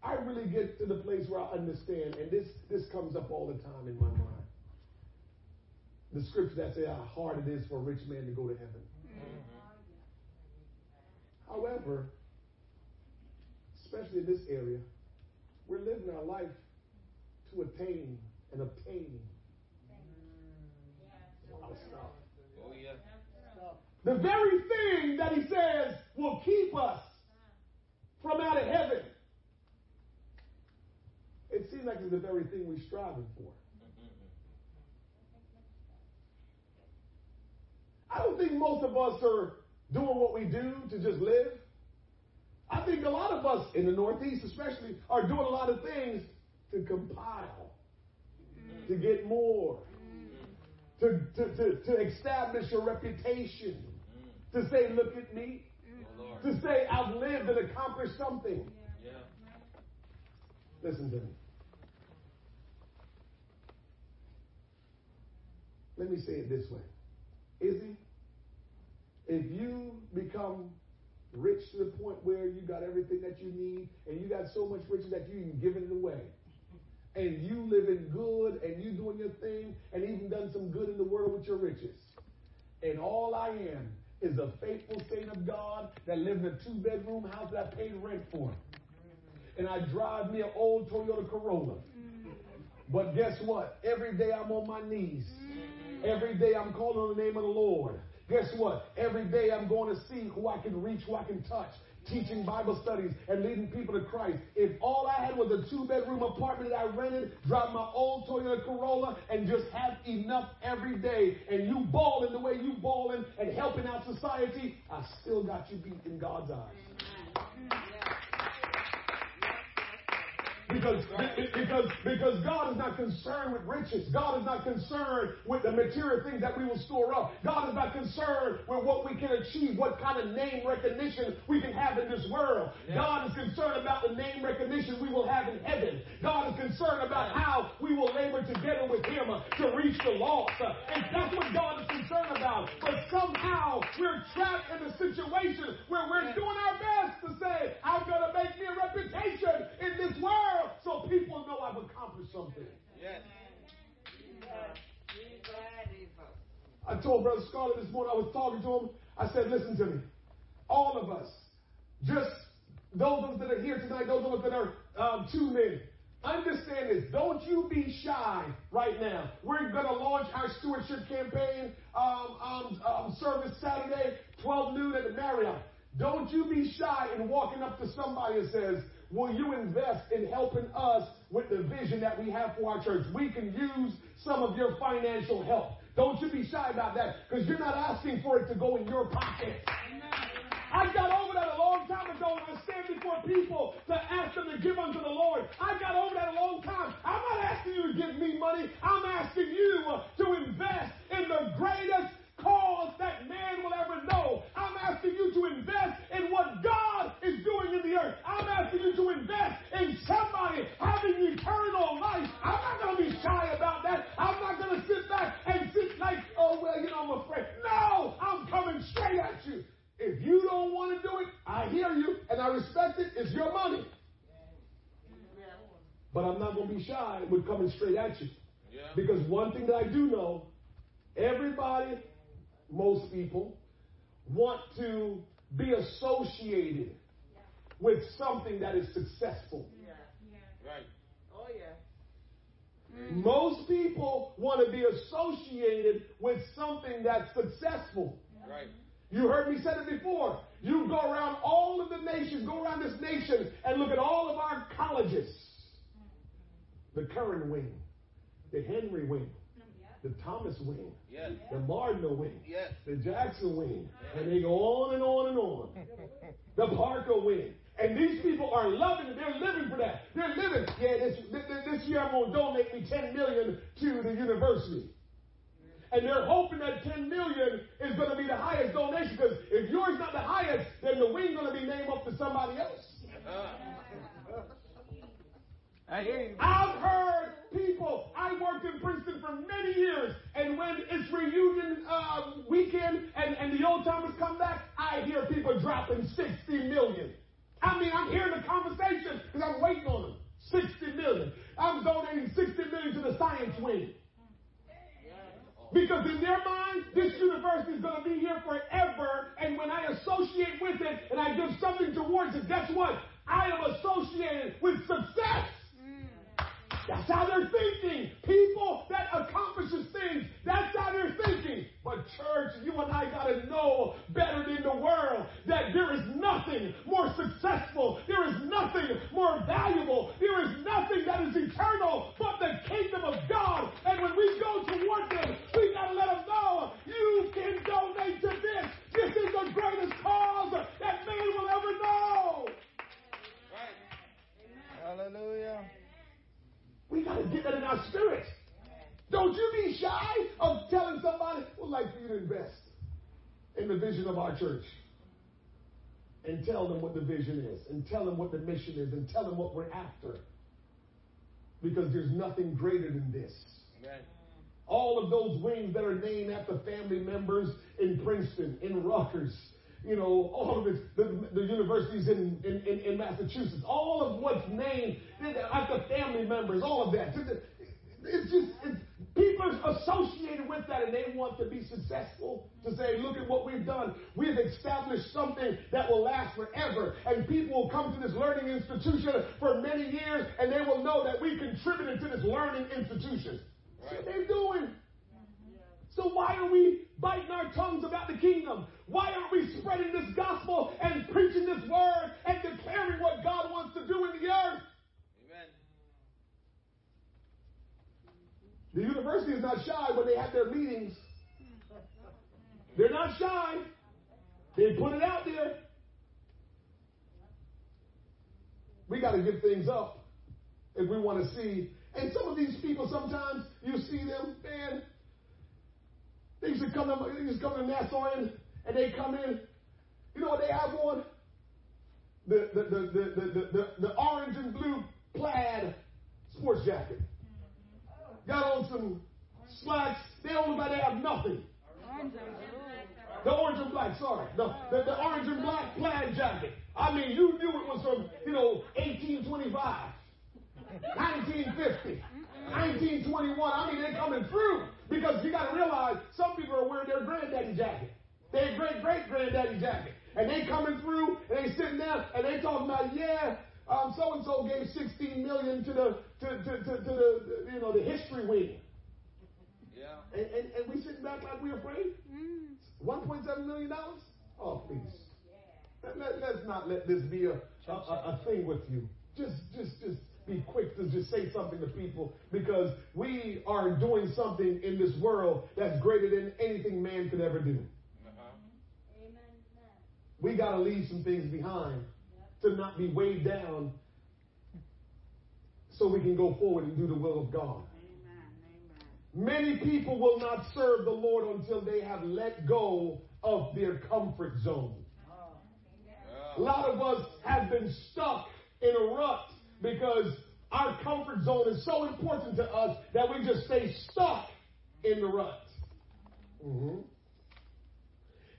I really get to the place where I understand, and this this comes up all the time in my mind. The scripture that say how hard it is for a rich man to go to heaven. However, especially in this area, we're living our life to attain and obtain a lot of stuff. Oh, yeah. The very thing that he says will keep us from out of heaven. It seems like it's the very thing we're striving for. I don't think most of us are doing what we do to just live. I think a lot of us in the Northeast, especially, are doing a lot of things to compile, to get more, to, to, to, to establish a reputation, to say, look at me, Oh, to say, I've lived and accomplished something. Yeah. Listen to me. Let me say it this way. Izzy, if you become rich to the point where you got everything that you need and you got so much riches that you even giving it away, and you living good and you doing your thing and even done some good in the world with your riches, and all I am is a faithful saint of God that lives in a two bedroom house that I paid rent for. And I drive me an old Toyota Corolla. But guess what? Every day I'm on my knees. Every day I'm calling on the name of the Lord. Guess what? Every day I'm going to see who I can reach, who I can touch. Teaching Bible studies and leading people to Christ. If all I had was a two bedroom apartment that I rented, drive my old Toyota Corolla, and just have enough every day, and you balling the way you balling and helping out society, I still got you beat in God's eyes. Because, because, because God is not concerned with riches. God is not concerned with the material things that we will store up. God is not concerned with what we can achieve, what kind of name recognition we can have in this world. Yeah. God is concerned about the name recognition we will have in heaven. God is concerned about how we will labor together with Him uh, to reach the lost. Uh, and that's what God is concerned about. But somehow we're trapped in a situation where we're doing our best to say, I'm going to make me a reputation in this world so people know I've accomplished something. Yes. I told Brother Scarlett this morning, I was talking to him. I said, listen to me. All of us, just those of us that are here tonight, those of us that are um, tuned in, understand this. Don't you be shy right now. We're going to launch our stewardship campaign um, um, um, service Saturday, 12 noon at the Marriott. Don't you be shy in walking up to somebody and says, Will you invest in helping us with the vision that we have for our church? We can use some of your financial help. Don't you be shy about that because you're not asking for it to go in your pocket. I got over that a long time ago when I stand before people to ask them to give unto the Lord. I got over that a long time. I'm not asking you to give me money. I'm asking you to invest in the greatest cause that man will ever know. I'm asking you to invest in what God is doing in the earth. I'm asking you to invest in somebody having eternal life. I'm not going to be shy about that. I'm not going to sit back and sit like, oh, well, you know, I'm afraid. No, I'm coming straight at you. If you don't want to do it, I hear you and I respect it. It's your money. But I'm not going to be shy with coming straight at you. Yeah. Because one thing that I do know, everybody most people, want to be associated yeah. with something that is successful. Yeah. Yeah. Right. Oh, yeah. Mm. Most people want to be associated with something that's successful. Right. You heard me say it before. You go around all of the nations, go around this nation, and look at all of our colleges. The Curran wing, the Henry wing, the Thomas wing, yes. the Martineau wing, yes. the Jackson wing, yes. and they go on and on and on. the Parker wing. And these people are loving it. They're living for that. They're living. Yeah, this, this year I'm going to donate me 10 million to the university. And they're hoping that 10 million is going to be the highest donation because if yours not the highest, then the wing going to be named up to somebody else. Uh-huh. I hear you. I've heard people. I worked in Princeton for many years, and when it's reunion uh, weekend and, and the old timers come back, I hear people dropping 60 million. I mean, I'm hearing the conversation because I'm waiting on them. 60 million. I'm donating 60 million to the science wing. Because in their mind, this university is going to be here forever. And when I associate with it and I give something towards it, guess what? I am associated with success. That's how they're thinking. People that accomplishes things, that's how they're thinking. But church, you and I got to know better than the world that there is nothing more successful. There is nothing more valuable. There is nothing that is eternal but the kingdom of God. And when we go toward them, we got to let them know you can donate to this. This is the greatest cause that man will ever know. Right. Hallelujah. We got to get that in our spirit. Don't you be shy of telling somebody, we'd like for you to invest in the vision of our church. And tell them what the vision is, and tell them what the mission is, and tell them what we're after. Because there's nothing greater than this. Amen. All of those wings that are named after family members in Princeton, in Rutgers, you know, all of it, the, the universities in, in, in, in, Massachusetts, all of what's named after family members, all of that. It's just, it's, people are associated with that and they want to be successful to say, look at what we've done. We've established something that will last forever. And people will come to this learning institution for many years and they will know that we contributed to this learning institution. Right. That's what they're doing. So why are we biting our tongues about the kingdom? Why aren't we spreading this gospel and preaching this word and declaring what God wants to do in the earth? Amen. The university is not shy when they have their meetings. They're not shy. They put it out there. We got to give things up if we want to see. And some of these people, sometimes you see them, man. They used to come to, they used to come to Nassau and, and they come in. You know what they have on? The the the the the, the, the, orange and blue plaid sports jacket. Got on some slacks. They don't like they have nothing. The orange and black, sorry. The, the, the orange and black plaid jacket. I mean, you knew it was from, you know, 1825, 1950, 1921. I mean, they're coming through because you got to realize some people are wearing their granddaddy jacket, their great great granddaddy jacket, and they coming through and they sitting there and they talking about, yeah, um, so and so gave 16 million to the to, to, to, to the you know the history wing. Yeah. And, and, and we sitting back like we're afraid? $1.7 million? Oh, please. Let, let, let's not let this be a, a, a, a thing with you. Just, just, just be quick to just say something to people because we are doing something in this world that's greater than anything man could ever do. We got to leave some things behind to not be weighed down so we can go forward and do the will of God. Many people will not serve the Lord until they have let go of their comfort zone. A Yeah. lot of us have been stuck in a rut because our comfort zone is so important to us that we just stay stuck in the rut. Mhm.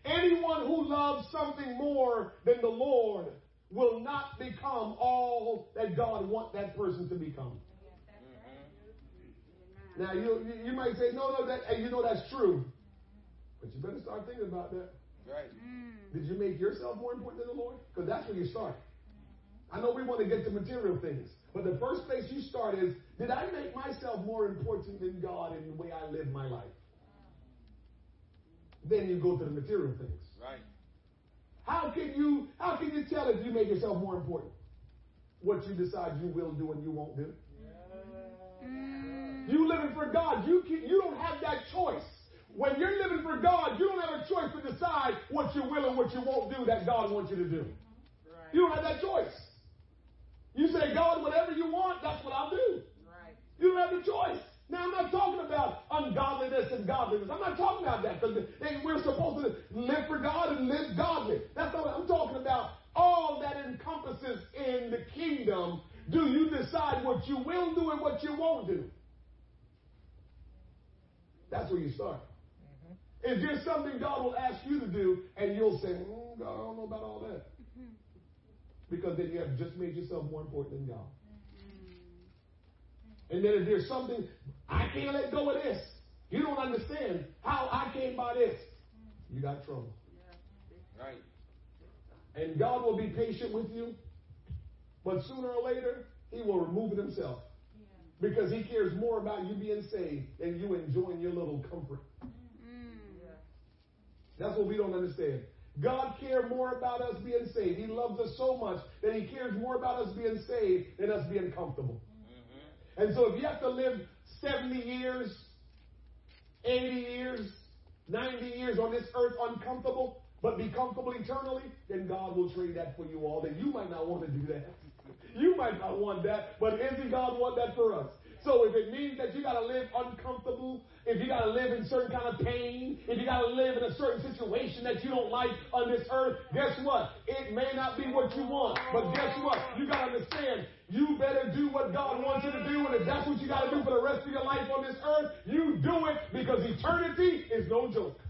Anyone who loves something more than the Lord will not become all that God wants that person to become. Mm-hmm. Now you, you you might say, no, no, that hey, you know that's true, but you better start thinking about that. Right. Mm. Did you make yourself more important than the Lord? Because that's where you start. I know we want to get to material things, but the first place you start is, did I make myself more important than God in the way I live my life? Then you go to the material things. Right. How can you how can you tell if you make yourself more important? What you decide you will do and you won't do. Mm. You living for God. You can, you don't have that choice. When you're living for God, you don't have a choice to decide what you will and what you won't do that God wants you to do. You don't have that choice. You say, God, whatever you want, that's what I'll do. Right. You don't have the choice. Now, I'm not talking about ungodliness and godliness. I'm not talking about that because we're supposed to live for God and live godly. That's not what I'm talking about. All that encompasses in the kingdom. Do you decide what you will do and what you won't do? That's where you start. Mm-hmm. Is there something God will ask you to do and you'll say, mm, God, I don't know about all that? Mm-hmm. Because then you have just made yourself more important than God. Mm-hmm. And then if there's something, I can't let go of this. You don't understand how I came by this. You got trouble. Right. And God will be patient with you. But sooner or later, He will remove it Himself. Because He cares more about you being saved than you enjoying your little comfort. That's what we don't understand. God cares more about us being saved. He loves us so much that He cares more about us being saved than us being comfortable. Mm-hmm. And so if you have to live 70 years, 80 years, 90 years on this earth uncomfortable, but be comfortable eternally, then God will trade that for you all. Then you might not want to do that. <laughs> You might not want that, but isn't God want that for us? So if it means that you got to live uncomfortable, if you got to live in certain kind of pain, if you got to live in a certain situation that you don't like on this earth, guess what? It may not be what you want, but guess what? You got to understand, you better do what God wants you to do, and if that's what you got to do for the rest of your life on this earth, you do it because eternity is no joke.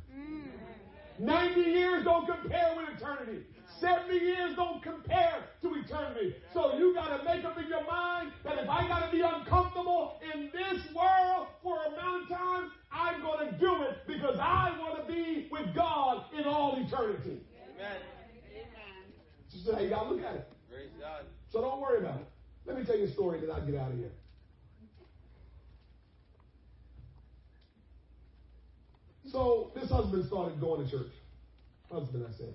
90 years don't compare with eternity. 70 years don't compare to eternity. So you got to make up in your mind that if I got to be uncomfortable in this world for a amount of time, I'm going to do it because I want to be with God in all eternity. Amen. Amen. So you got to look at it. Praise God. So don't worry about it. Let me tell you a story, then I'll get out of here. So this husband started going to church. husband, I said.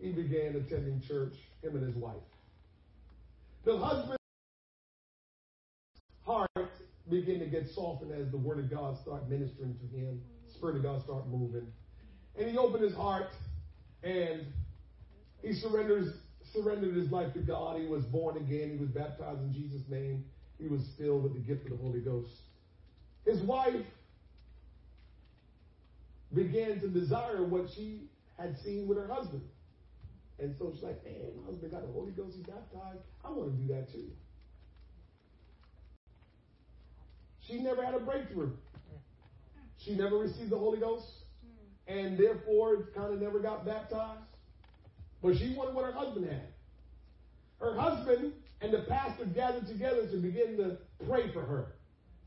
He began attending church, him and his wife. The husband's heart began to get softened as the word of God started ministering to him. Spirit of God started moving. And he opened his heart and he surrenders surrendered his life to God. He was born again. He was baptized in Jesus' name. He was filled with the gift of the Holy Ghost. His wife began to desire what she had seen with her husband. And so she's like, man, my husband got the Holy Ghost, he's baptized. I want to do that too. She never had a breakthrough. She never received the Holy Ghost, and therefore kind of never got baptized. But she wanted what her husband had. Her husband and the pastor gathered together to begin to pray for her,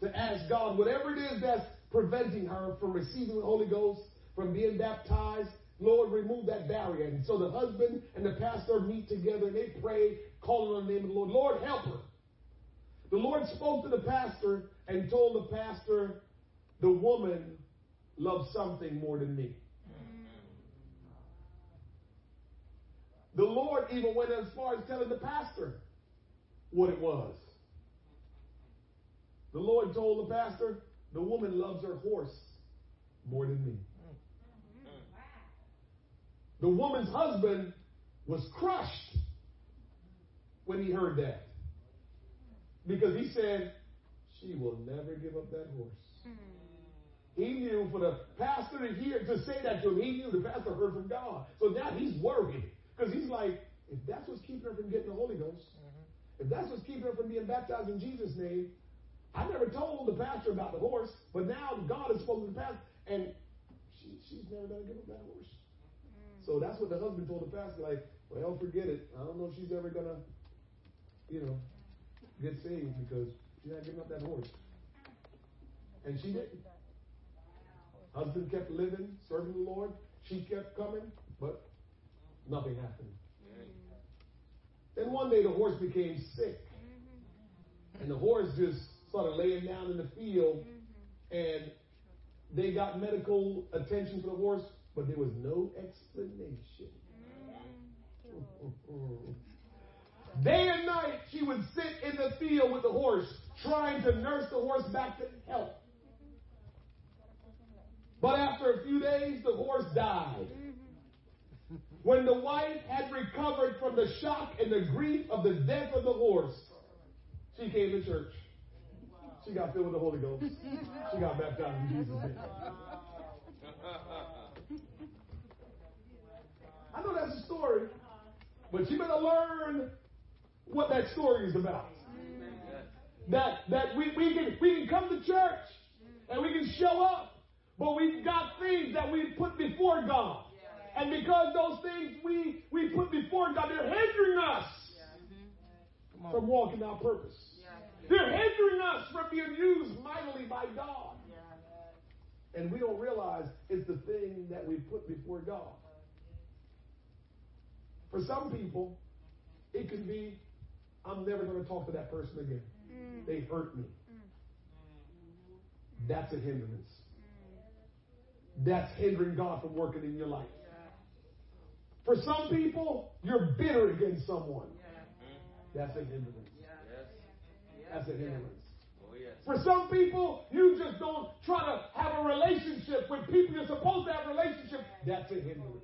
to ask God, whatever it is that's preventing her from receiving the Holy Ghost, from being baptized, Lord, remove that barrier. And so the husband and the pastor meet together and they pray, calling on the name of the Lord. Lord, help her. The Lord spoke to the pastor and told the pastor, the woman loves something more than me. The Lord even went as far as telling the pastor what it was. The Lord told the pastor, the woman loves her horse more than me. The woman's husband was crushed when he heard that. Because he said, She will never give up that horse. He knew for the pastor to hear to say that to him, he knew the pastor heard from God. So now he's worried. Because he's like, if that's what's keeping her from getting the Holy Ghost, mm-hmm. if that's what's keeping her from being baptized in Jesus' name, I never told the pastor about the horse, but now God has spoken to the pastor, and she, she's never going to give up that horse. Mm-hmm. So that's what the husband told the pastor, like, well, forget it. I don't know if she's ever going to, you know, get saved because she's not giving up that horse. And she didn't. Husband kept living, serving the Lord. She kept coming, but nothing happened. Then one day the horse became sick. And the horse just started laying down in the field. And they got medical attention for the horse, but there was no explanation. <laughs> Day and night, she would sit in the field with the horse, trying to nurse the horse back to health. But after a few days, the horse died. When the wife had recovered from the shock and the grief of the death of the horse, she came to church. She got filled with the Holy Ghost. She got baptized in Jesus' name. I know that's a story, but you better learn what that story is about. That that we, we can we can come to church and we can show up, but we've got things that we put before God. And because those things we, we put before God, they're hindering us from walking our purpose. They're hindering us from being used mightily by God. And we don't realize it's the thing that we put before God. For some people, it can be, I'm never going to talk to that person again. Mm. They hurt me. Mm. That's a hindrance. That's hindering God from working in your life. For some people, you're bitter against someone. That's a hindrance. That's a hindrance. Oh. For some people, you just don't try to have a relationship with people you're supposed to have a relationship. That's a hindrance.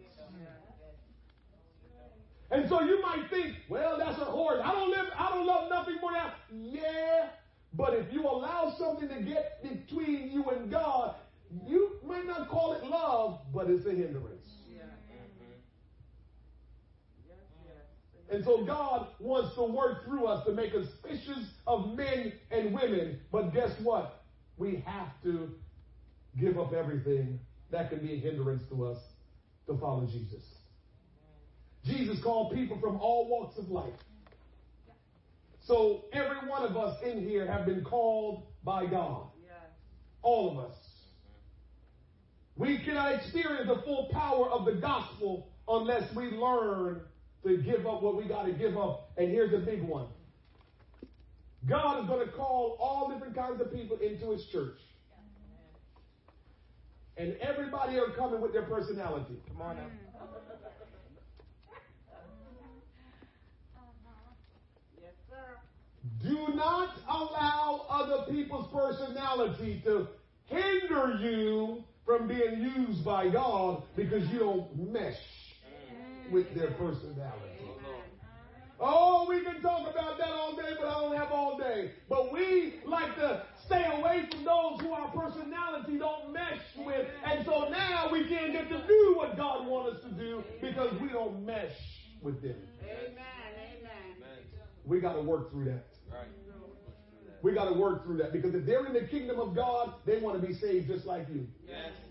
And so you might think, well, that's a horse. I don't live, I don't love nothing more than yeah. But if you allow something to get between you and God, you might not call it love, but it's a hindrance. And so God wants to work through us to make us fishers of men and women. But guess what? We have to give up everything that can be a hindrance to us to follow Jesus. Jesus called people from all walks of life. So every one of us in here have been called by God. All of us. We cannot experience the full power of the gospel unless we learn to give up what we got to give up. And here's the big one God is going to call all different kinds of people into his church. and everybody are coming with their personality. Come on now. Yes, sir. Do not allow other people's personality to hinder you from being used by God because you don't mesh with their personality. Oh, we can talk about that all day, but I don't have all day. But we like to stay away from those who our personality don't mesh with. And so now we can't get to do what God wants us to do because we don't mesh with them. Amen. Amen. We got to work through that. Right. We got to work through that because if they're in the kingdom of God, they want to be saved just like you. Yes, yes, yes.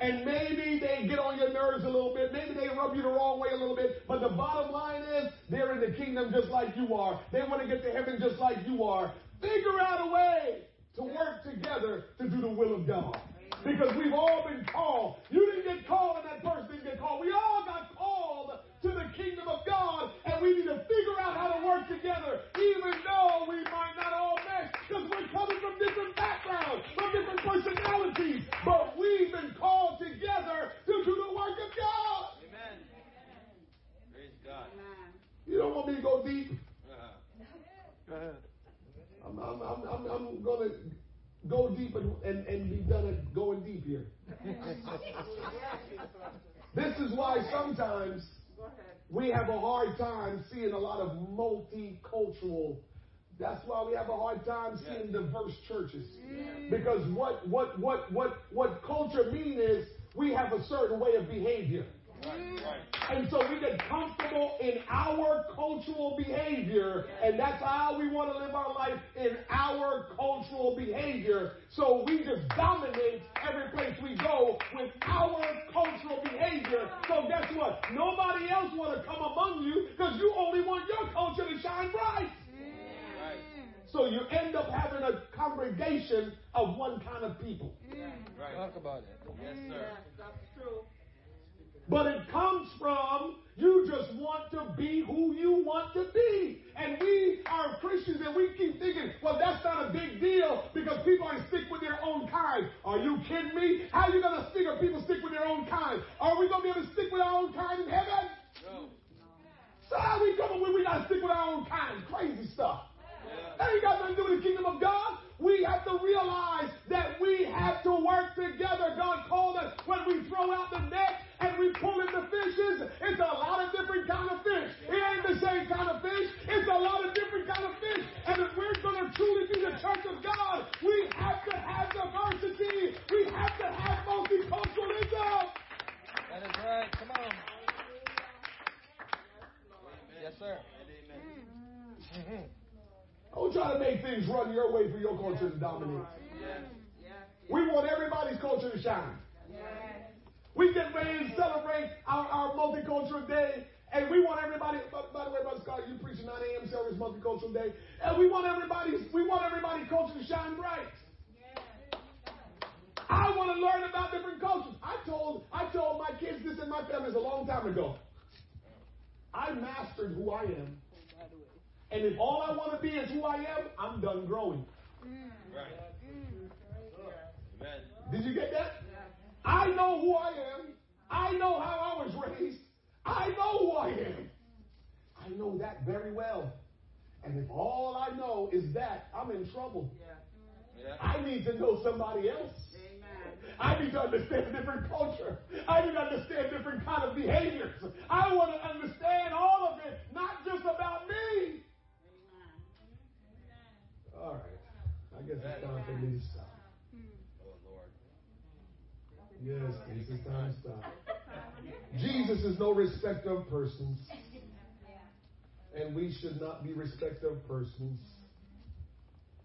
And maybe they get on your nerves a little bit. Maybe they rub you the wrong way a little bit. But the bottom line is they're in the kingdom just like you are. They want to get to heaven just like you are. Figure out a way to work together to do the will of God. Because we've all been called. You didn't get called and that person didn't get called. We all got called to the kingdom of God and we need to figure out how to work together even though we might not all mesh because we're coming from different backgrounds, from different personalities. But we've been called together to do the work of God. Amen. Praise God. You don't want me to go deep? Uh-huh. I'm, I'm, I'm, I'm, I'm going to go deep and, and, and be done at going deep here. <laughs> This is why sometimes Go ahead. we have a hard time seeing a lot of multicultural. That's why we have a hard time seeing diverse churches. Because what what what what what culture mean is we have a certain way of behavior. Right, right. And so we get comfortable in our cultural behavior, and that's how we want to live our life in our cultural behavior. So we just dominate every place we go with our cultural behavior. So guess what? Nobody else want to come among you because you only want your culture to shine bright. Right, So you end up having a congregation of one kind of people. Mm. right. Talk about it. Yes, mm, sir. Yes, that's true. But it comes from you just want to be who you want to be. And we are Christians and we keep thinking, well, that's not a big deal because people are stick with their own kind. Are you kidding me? How are you going to stick or people stick with their own kind? Are we going to be able to stick with our own kind in heaven? No. So how we coming when we got to stick with our own kind? Crazy stuff. Yeah. That ain't got nothing to do with the kingdom of God. We have to realize that we have to work together. God called us when we throw out the net and we pull in the fishes. It's a lot of different kind of fish. It ain't the same kind of fish. It's a lot of different kind of fish. And if we're going to truly be the church of God, we have to have diversity. We have to have multiculturalism. That is right. Come on. Yes, sir. Amen. <laughs> Try to make things run your way for your culture to dominate. We want everybody's culture to shine. Yes. We get ready to celebrate our, our multicultural day. And we want everybody, by, by the way, Brother Scott, you preach a 9 a.m. service, multicultural day. And we want everybody, we want everybody's culture to shine bright. I want to learn about different cultures. I told, I told my kids this in my families a long time ago. I mastered who I am. And if all I want to be is who I am, I'm done growing. Mm. Mm, right. Amen. Did you get that? I know who I am. I know how I was raised. I know who I am. I know that very well. And if all I know is that, I'm in trouble. Yeah. I need to know somebody else. Amen. I need to understand a different culture. I need to understand different kind of behaviors. I want to understand all of it, not just about me. All right. I guess it's time for me to stop. Oh, Lord. Yes, this is time to stop. Jesus is no respecter of persons. And we should not be respecter of persons.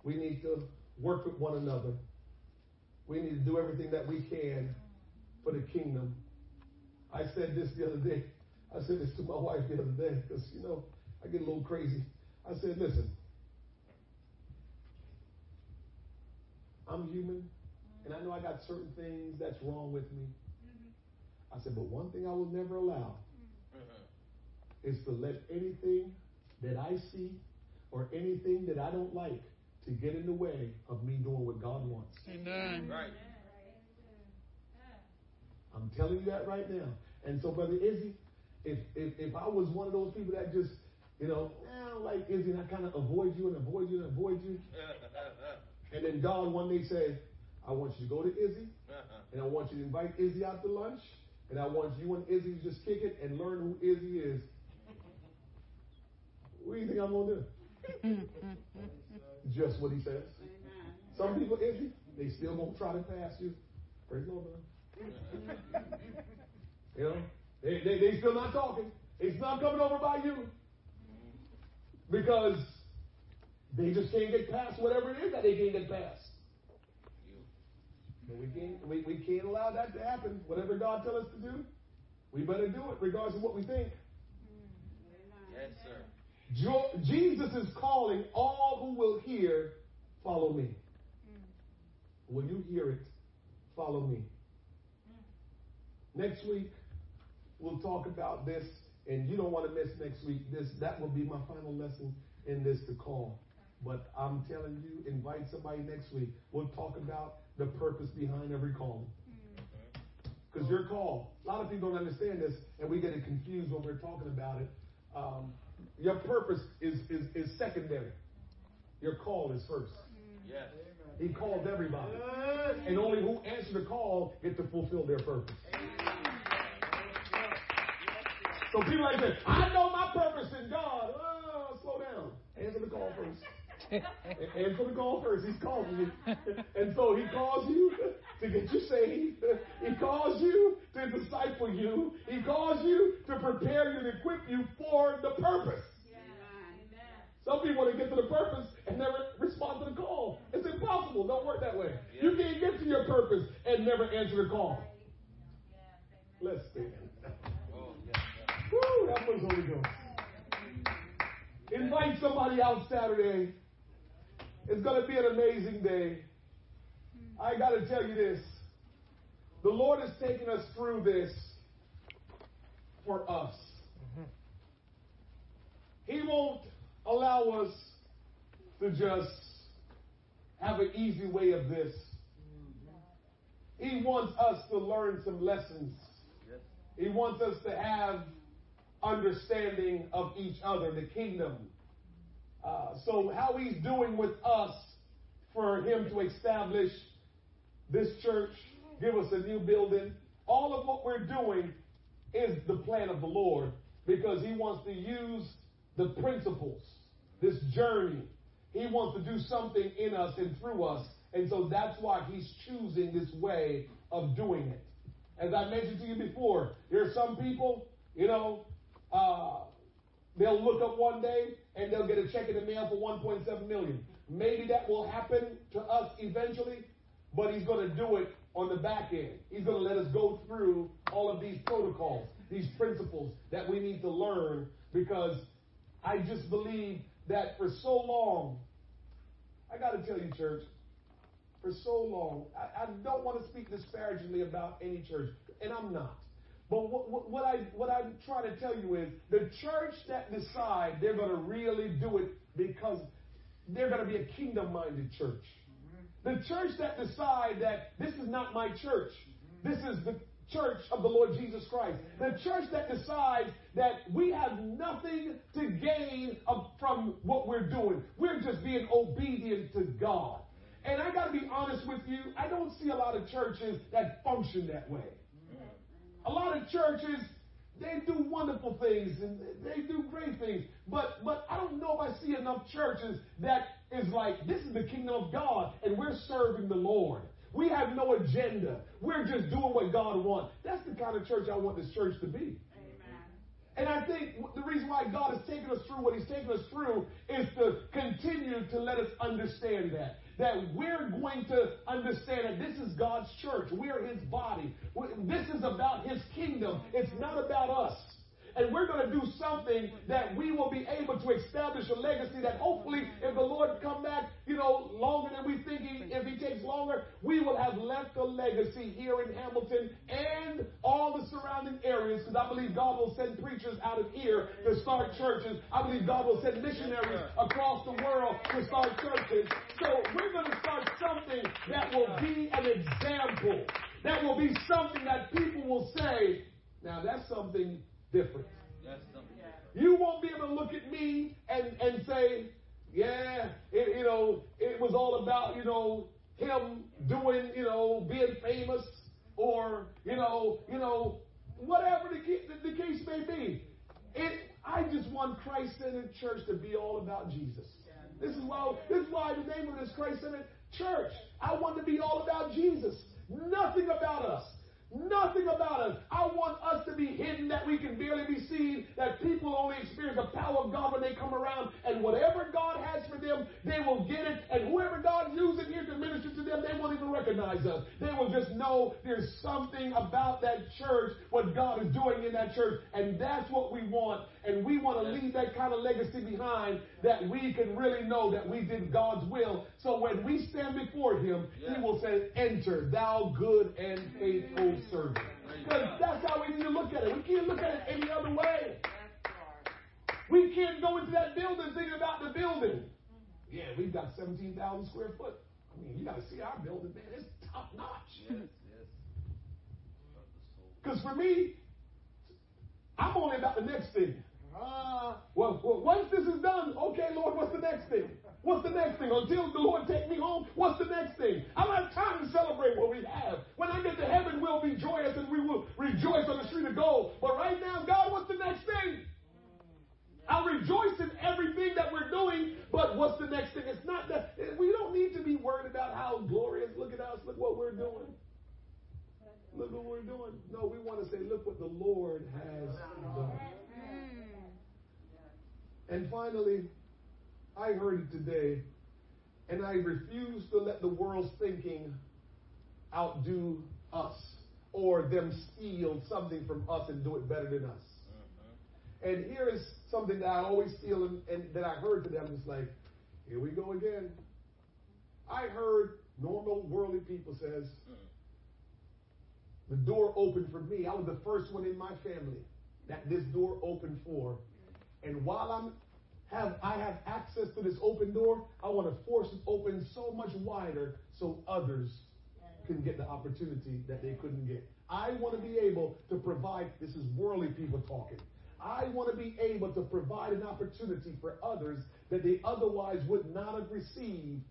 We need to work with one another. We need to do everything that we can for the kingdom. I said this the other day. I said this to my wife the other day because, you know, I get a little crazy. I said, listen, I'm human, and I know I got certain things that's wrong with me. Mm-hmm. I said, but one thing I will never allow mm-hmm. is to let anything that I see or anything that I don't like to get in the way of me doing what God wants. Amen. Right. I'm telling you that right now. And so, Brother Izzy, if, if, if I was one of those people that just, you know, ah, I don't like Izzy and I kind of avoid you and avoid you and avoid you. <laughs> and then God one day said, I want you to go to Izzy uh-huh. and I want you to invite Izzy out to lunch and I want you and Izzy to just kick it and learn who Izzy is. What do you think I'm going to do? <laughs> just what he says. Some people, Izzy, they still won't try to pass you. Praise the Lord, <laughs> you know, they, they, they still not talking. It's not coming over by you. Because they just can't get past whatever it is that they can't get past. But we can't, we, we can't allow that to happen. Whatever God tells us to do, we better do it regardless of what we think. Yes, sir. Jo- Jesus is calling all who will hear, follow me. When you hear it, follow me. Next week, we'll talk about this, and you don't want to miss next week. This that will be my final lesson in this to call. But I'm telling you, invite somebody next week. We'll talk about the purpose behind every call. Because your call, a lot of people don't understand this, and we get it confused when we're talking about it. Um, your purpose is, is, is secondary. Your call is first. Yes. He called everybody. And only who answer the call get to fulfill their purpose. So people like this, I know my purpose in God. Oh, slow down. Answer the call first. <laughs> Answer the call first. He's calling you. And so he calls you to get you saved. He calls you to disciple you. He calls you to prepare you and equip you for the purpose. Some people want to get to the purpose and never respond to the call. It's impossible. Don't work that way. You can't get to your purpose and never answer the call. Let's stand. Oh. Woo, that was Holy Ghost. Invite somebody out Saturday. It's going to be an amazing day. I got to tell you this. The Lord is taking us through this for us. He won't allow us to just have an easy way of this. He wants us to learn some lessons. He wants us to have understanding of each other, the kingdom. Uh, so, how he's doing with us for him to establish this church, give us a new building, all of what we're doing is the plan of the Lord because he wants to use the principles, this journey. He wants to do something in us and through us. And so that's why he's choosing this way of doing it. As I mentioned to you before, there are some people, you know, uh, they'll look up one day and they'll get a check in the mail for 1.7 million. Maybe that will happen to us eventually, but he's going to do it on the back end. He's going to let us go through all of these protocols, these principles that we need to learn because I just believe that for so long, I got to tell you, church, for so long, I, I don't want to speak disparagingly about any church, and I'm not. But what, what, what I what I'm trying to tell you is the church that decide they're going to really do it because they're going to be a kingdom-minded church. The church that decide that this is not my church, this is the church of the Lord Jesus Christ. The church that decides that we have nothing to gain from what we're doing. We're just being obedient to God. And I got to be honest with you, I don't see a lot of churches that function that way. A lot of churches, they do wonderful things and they do great things. But but I don't know if I see enough churches that is like, this is the kingdom of God and we're serving the Lord. We have no agenda. We're just doing what God wants. That's the kind of church I want this church to be. And I think the reason why God has taken us through what He's taken us through is to continue to let us understand that. That we're going to understand that this is God's church. We're His body. This is about His kingdom. It's not about us. And we're going to do something that we will be able to establish a legacy that hopefully, if the Lord come back, you know, longer than we think, he, if He takes longer, we will have left a legacy here in Hamilton and all the surrounding areas. Because I believe God will send preachers out of here to start churches. I believe God will send missionaries across the world to start churches. So we're going to start something that will be an example. That will be something that people will say, now. That's something different. You won't be able to look at me and, and say, yeah, it, you know, it was all about, you know, him doing, you know, being famous or, you know, you know, whatever the, the, the case may be. It, I just want Christ-centered church to be all about Jesus. This is why this is why the name of this Christ-centered church. I want to be all about Jesus. Nothing about us. Nothing about us. I want us to be hidden that we can barely be seen, that people only experience the power of God when they come around, and whatever God has for them, they will get it, and whoever God uses here to minister to them, they won't even recognize us. They will just know there's something about that church, what God is doing in that church, and that's what we want. And we want to leave that kind of legacy behind that we can really know that we did God's will. So when we stand before Him, He will say, Enter, thou good and faithful servant. Because that's how we need to look at it. We can't look at it any other way. We can't go into that building thinking about the building. Yeah, we've got 17,000 square foot. I mean, you got to see our building, man. It's top notch. Yes, yes. Because for me, I'm only about the next thing. Uh, well, well, once this is done, okay, Lord, what's the next thing? What's the next thing? Until the Lord take me home, what's the next thing? I don't have time to celebrate what we have. When I get to heaven, we'll be joyous and we will rejoice on the street of gold. But right now, God, what's the next thing? I'll rejoice in everything that we're doing, but what's the next thing? It's not that we don't need to be worried about how glorious. Look at us. Look what we're doing. Look what we're doing. No, we want to say, look what the Lord has done. And finally, I heard it today, and I refuse to let the world's thinking outdo us or them steal something from us and do it better than us. Mm-hmm. And here is something that I always feel and, and that I heard today. I'm just like, here we go again. I heard normal worldly people says, mm-hmm. the door opened for me. I was the first one in my family that this door opened for. And while I'm have I have access to this open door, I want to force it open so much wider so others can get the opportunity that they couldn't get. I want to be able to provide, this is worldly people talking. I want to be able to provide an opportunity for others that they otherwise would not have received.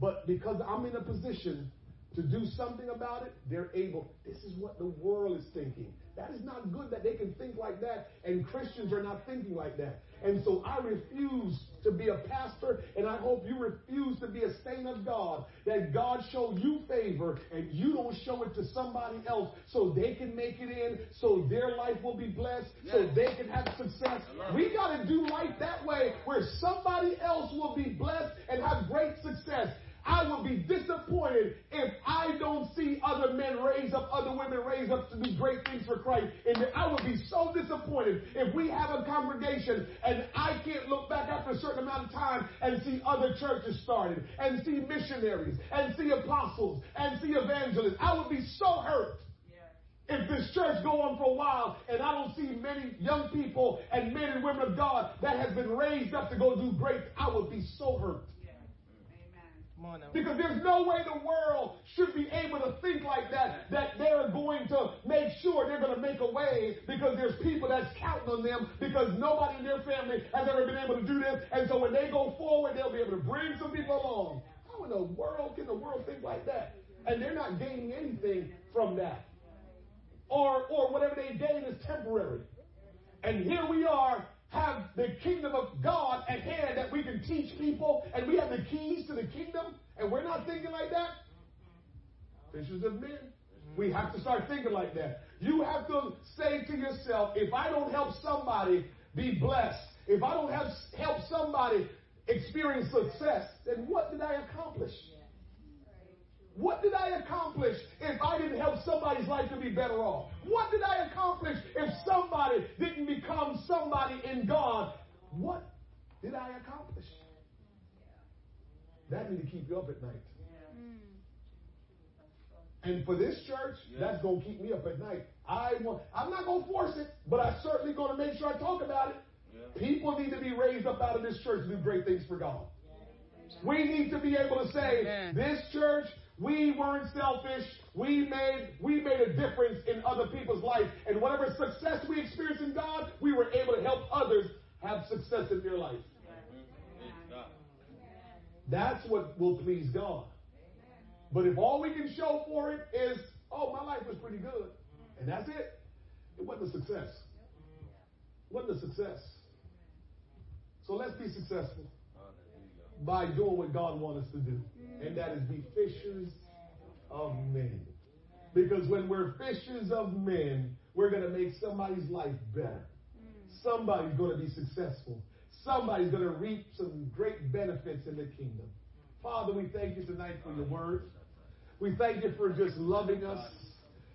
But because I'm in a position to do something about it, they're able. This is what the world is thinking. That is not good that they can think like that, and Christians are not thinking like that. And so I refuse to be a pastor, and I hope you refuse to be a saint of God. That God show you favor, and you don't show it to somebody else so they can make it in, so their life will be blessed, yes. so they can have success. We got to do life that way where somebody else will be blessed and have great success. I will be disappointed if I don't see other men raise up, other women raise up to do great things for Christ. And I will be so disappointed if we have a congregation and I can't look back after a certain amount of time and see other churches started and see missionaries and see apostles and see evangelists. I would be so hurt if this church go on for a while and I don't see many young people and men and women of God that has been raised up to go do great, I would be so hurt. Because there's no way the world should be able to think like that, that they're going to make sure they're going to make a way because there's people that's counting on them because nobody in their family has ever been able to do this. And so when they go forward, they'll be able to bring some people along. How in the world can the world think like that? And they're not gaining anything from that. Or, or whatever they gain is temporary. And here we are have the kingdom of God at hand that we can teach people and we have the keys to the kingdom and we're not thinking like that? Fishers of men. We have to start thinking like that. You have to say to yourself, if I don't help somebody be blessed, if I don't help somebody experience success, then what did I accomplish? What did I accomplish if I didn't help somebody's life to be better off? What did I accomplish if somebody didn't become somebody in God? What did I accomplish? That need to keep you up at night. Hmm. And for this church, that's going to keep me up at night. I want, I'm not going to force it, but I'm certainly going to make sure I talk about it. Yeah. People need to be raised up out of this church to do great things for God. We need to be able to say, Amen. this church We weren't selfish. We made we made a difference in other people's life. And whatever success we experienced in God, we were able to help others have success in their life. That's what will please God. But if all we can show for it is, oh, my life was pretty good, and that's it, it wasn't a success. It wasn't a success. So let's be successful by doing what God wants us to do, and that is be fishers of men. Because when we're fishers of men, we're going to make somebody's life better. Somebody's going to be successful. Somebody's going to reap some great benefits in the kingdom. Father, we thank you tonight for your word. We thank you for just loving us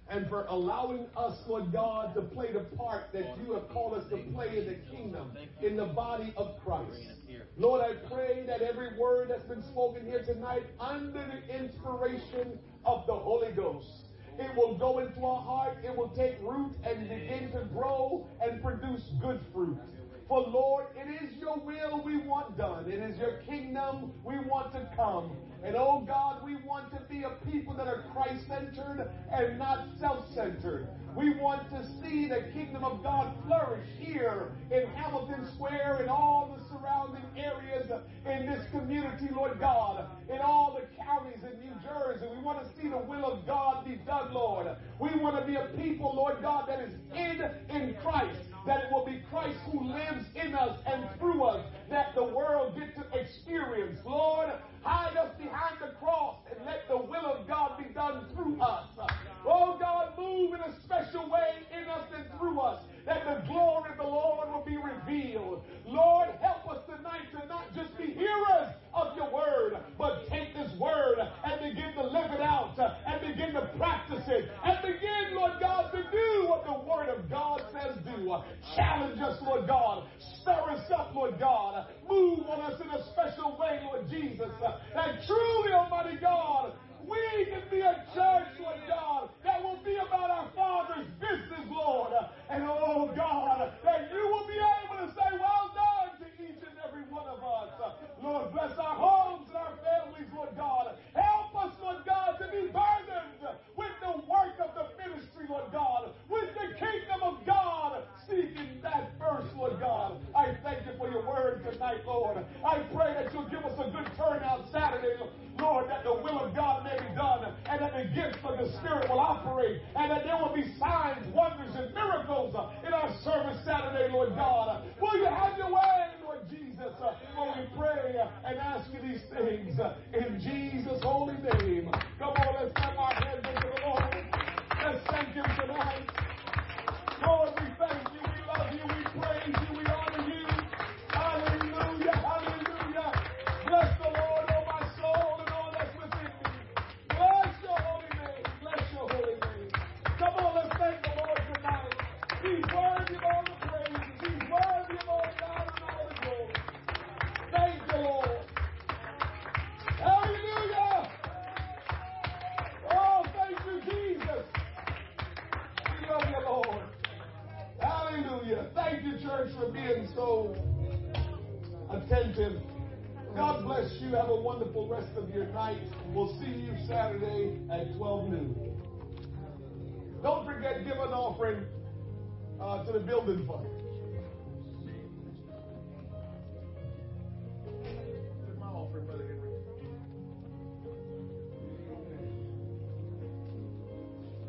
and for allowing us, Lord God, to play the part that you have called us to play in the kingdom, in the body of Christ. Lord, I pray that every word that's been spoken here tonight, under the inspiration of the Holy Ghost, it will go into our heart, it will take root and begin to grow and produce good fruit. For Lord, it is your will we want done. It is your kingdom we want to come. And oh God, we want to be a people that are Christ centered and not self centered. We want to see the kingdom of God flourish here in Hamilton Square and all the surrounding Lord God, in all the counties in New Jersey. We want to see the will of God be done, Lord. We want to be a people, Lord God, that is in the building fund.